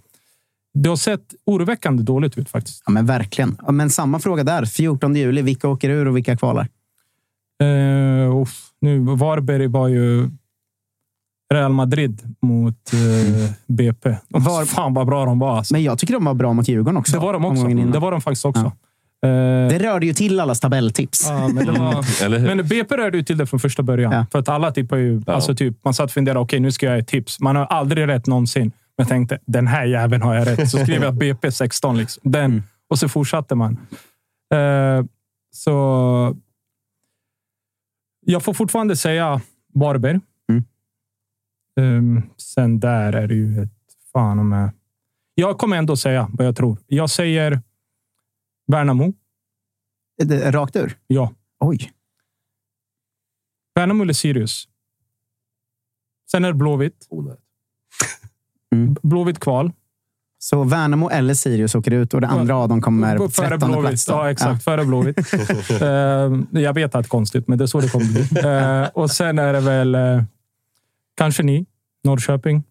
det har sett oroväckande dåligt ut faktiskt. Ja, men verkligen. Ja, Men samma fråga där. 14 juli, vilka åker ur och vilka kvalar? Uh, uff, nu, Varberg var ju Real Madrid mot eh, BP. De var, fan vad bra de var. Alltså. Men jag tycker de var bra mot Djurgården också. Det var de också. Det var de faktiskt också. Ja. Eh, Det rörde ju till allas tabelltips. Ja, men, det var, hur? men BP rörde ju till det från första början. Ja. För att alla tippar ju... Alltså typ, man satt och funderade, okej nu ska jag göra ett tips. Man har aldrig rätt någonsin. Men jag tänkte, den här jäveln har jag rätt. Så skrev jag BP 16. Liksom. Den. Mm. Och så fortsatte man. Eh, så... Jag får fortfarande säga Varberg. Mm. Ehm, sen där är det ju ett fan om jag... Jag kommer ändå säga vad jag tror. Jag säger Värnamo. Är det Rakt ur? Ja. Oj. Värnamo eller Sirius. Sen är det Blåvitt. Mm. Blåvitt kval. Så Värnamo eller Sirius åker ut och det andra av dem kommer på trettonde plats. då. Ja, exakt. Före Blåvitt. Eh, jag vet att det är konstigt, men det är så det kommer bli. Eh, och sen är det väl eh, kanske ni, Norrköping.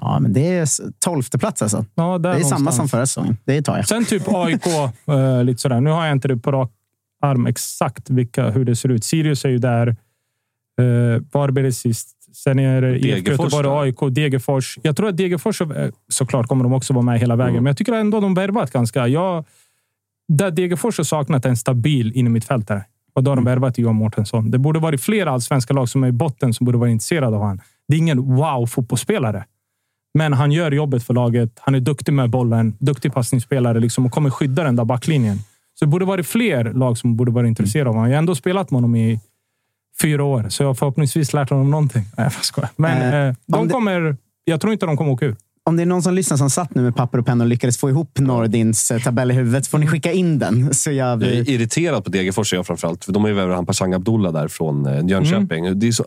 Ja, men det är tolfte plats alltså. Ja, Det är samma någonstans. som förra säsongen. Det tar jag. Sen typ AIK. eh, lite sådär. Nu har jag inte det på rak arm exakt vilka, hur det ser ut. Sirius är ju där. Eh, Varberg är sist. Sen är det IFK Göteborg? AIK, Degerfors. Jag tror att Degerfors, eh, såklart kommer de också vara med hela vägen. Mm. Men jag tycker ändå de värvat ganska. Jag, där Degerfors har saknat en stabil innermittfältare. Och då har de värvat Johan Mårtensson. Det borde varit fler allsvenska lag som är i botten som borde vara intresserade av honom. Det är ingen wow-fotbollsspelare. Men han gör jobbet för laget. Han är duktig med bollen, duktig passningsspelare liksom, och kommer skydda den där backlinjen. Så det borde varit fler lag som borde vara intresserade av honom. Jag har ändå spelat med honom i fyra år, så jag har förhoppningsvis lärt honom någonting. Nej, jag skojar. Men Eh, eh, de kommer... Jag tror inte de kommer åka ur. Om det är någon som lyssnar som satt nu med papper och penna och lyckades få ihop Nordins eh, tabell i huvudet får ni skicka in den. Så jag Jag blir... är irriterad på Degerfors jag framförallt. För de har ju värvat han Pashang Abdullah där från eh, Jönköping. Det är så,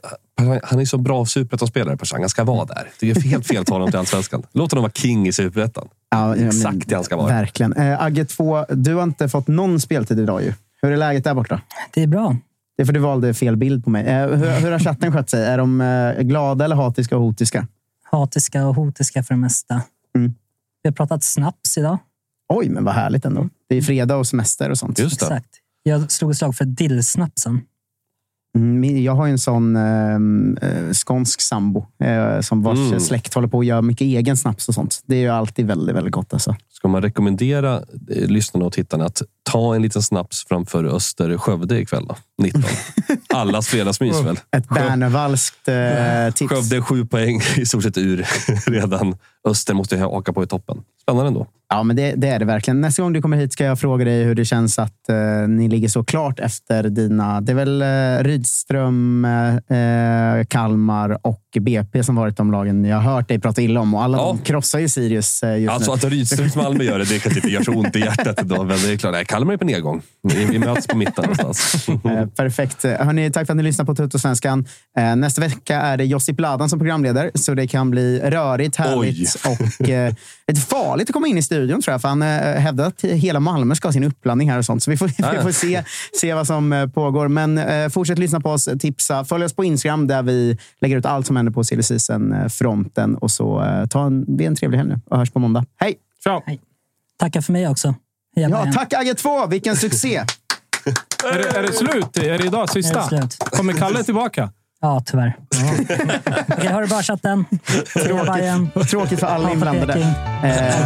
han är så bra superettan-spelare, Pashang. Han ska vara där. Det är helt fel att ta honom till allsvenskan. Låt honom vara king i superettan. Ja, men- Exakt det han ska vara. Verkligen. Eh, Agge 2, du har inte fått någon speltid idag ju. Hur är läget där borta? Det är bra. Det är för du valde fel bild på mig. Eh, hur, hur har chatten skött sig? Är de eh, glada eller hatiska och hotiska? Hatiska och hotiska för det mesta. Mm. Vi har pratat snaps idag. Oj, men vad härligt ändå. Det är fredag och semester och sånt. Just det. Exakt. Jag slog ett slag för dillsnapsen. Mm, jag har en sån eh, skånsk sambo eh, som vars Mm. släkt håller på att göra mycket egen snaps och sånt. Det är ju alltid väldigt, väldigt gott. Alltså. Ska man rekommendera eh, lyssnarna och tittarna att ta en liten snaps framför Öster Skövde ikväll då? 19. Allas fredagsmys väl? Ett Bernevalskt eh, tips. Skövde sju poäng i stort sett ur redan. Öster måste jag haka på i toppen. Spännande ändå. Ja, men det, det är det verkligen. Nästa gång du kommer hit ska jag fråga dig hur det känns att eh, ni ligger så klart efter dina... Det är väl eh, Rydström, eh, eh Kalmar och BP som varit de lagen jag har hört dig prata illa om. Och alla Ja. de krossar ju Sirius eh, just Alltså nu. att Rydströms Malmö gör det, det kanske inte gör så ont i hjärtat idag. Men det är klart, nej, Kalmar är på nedgång. Vi, vi möts på mitten någonstans. Eh, perfekt. Hörrni, tack för att ni lyssnar på Tuttosvenskan. Eh, nästa vecka är det Josip Ladan som programledare, så det kan bli rörigt, härligt och eh, lite farligt att komma in i studion tror jag. För han hävdar att hela Malmö ska ha sin uppladdning här och sånt. Så vi får, Ja, vi får se, se vad som pågår. Men fortsätt lyssna på oss, tipsa. Följ oss på Instagram där vi lägger ut allt som händer på silly fronten Och så eh, ta en, det är en trevlig helg nu och hörs på måndag. Hej! Ciao. Tacka för mig också. Heja Ja, tack Agge 2! Vilken succé! Är det, är det slut? Är det idag sista? Är det slut? Kommer Kalle tillbaka? Ja, tyvärr. Okej, ha det bra chatten. Bayern. Tråkigt för alla inblandade. Eh,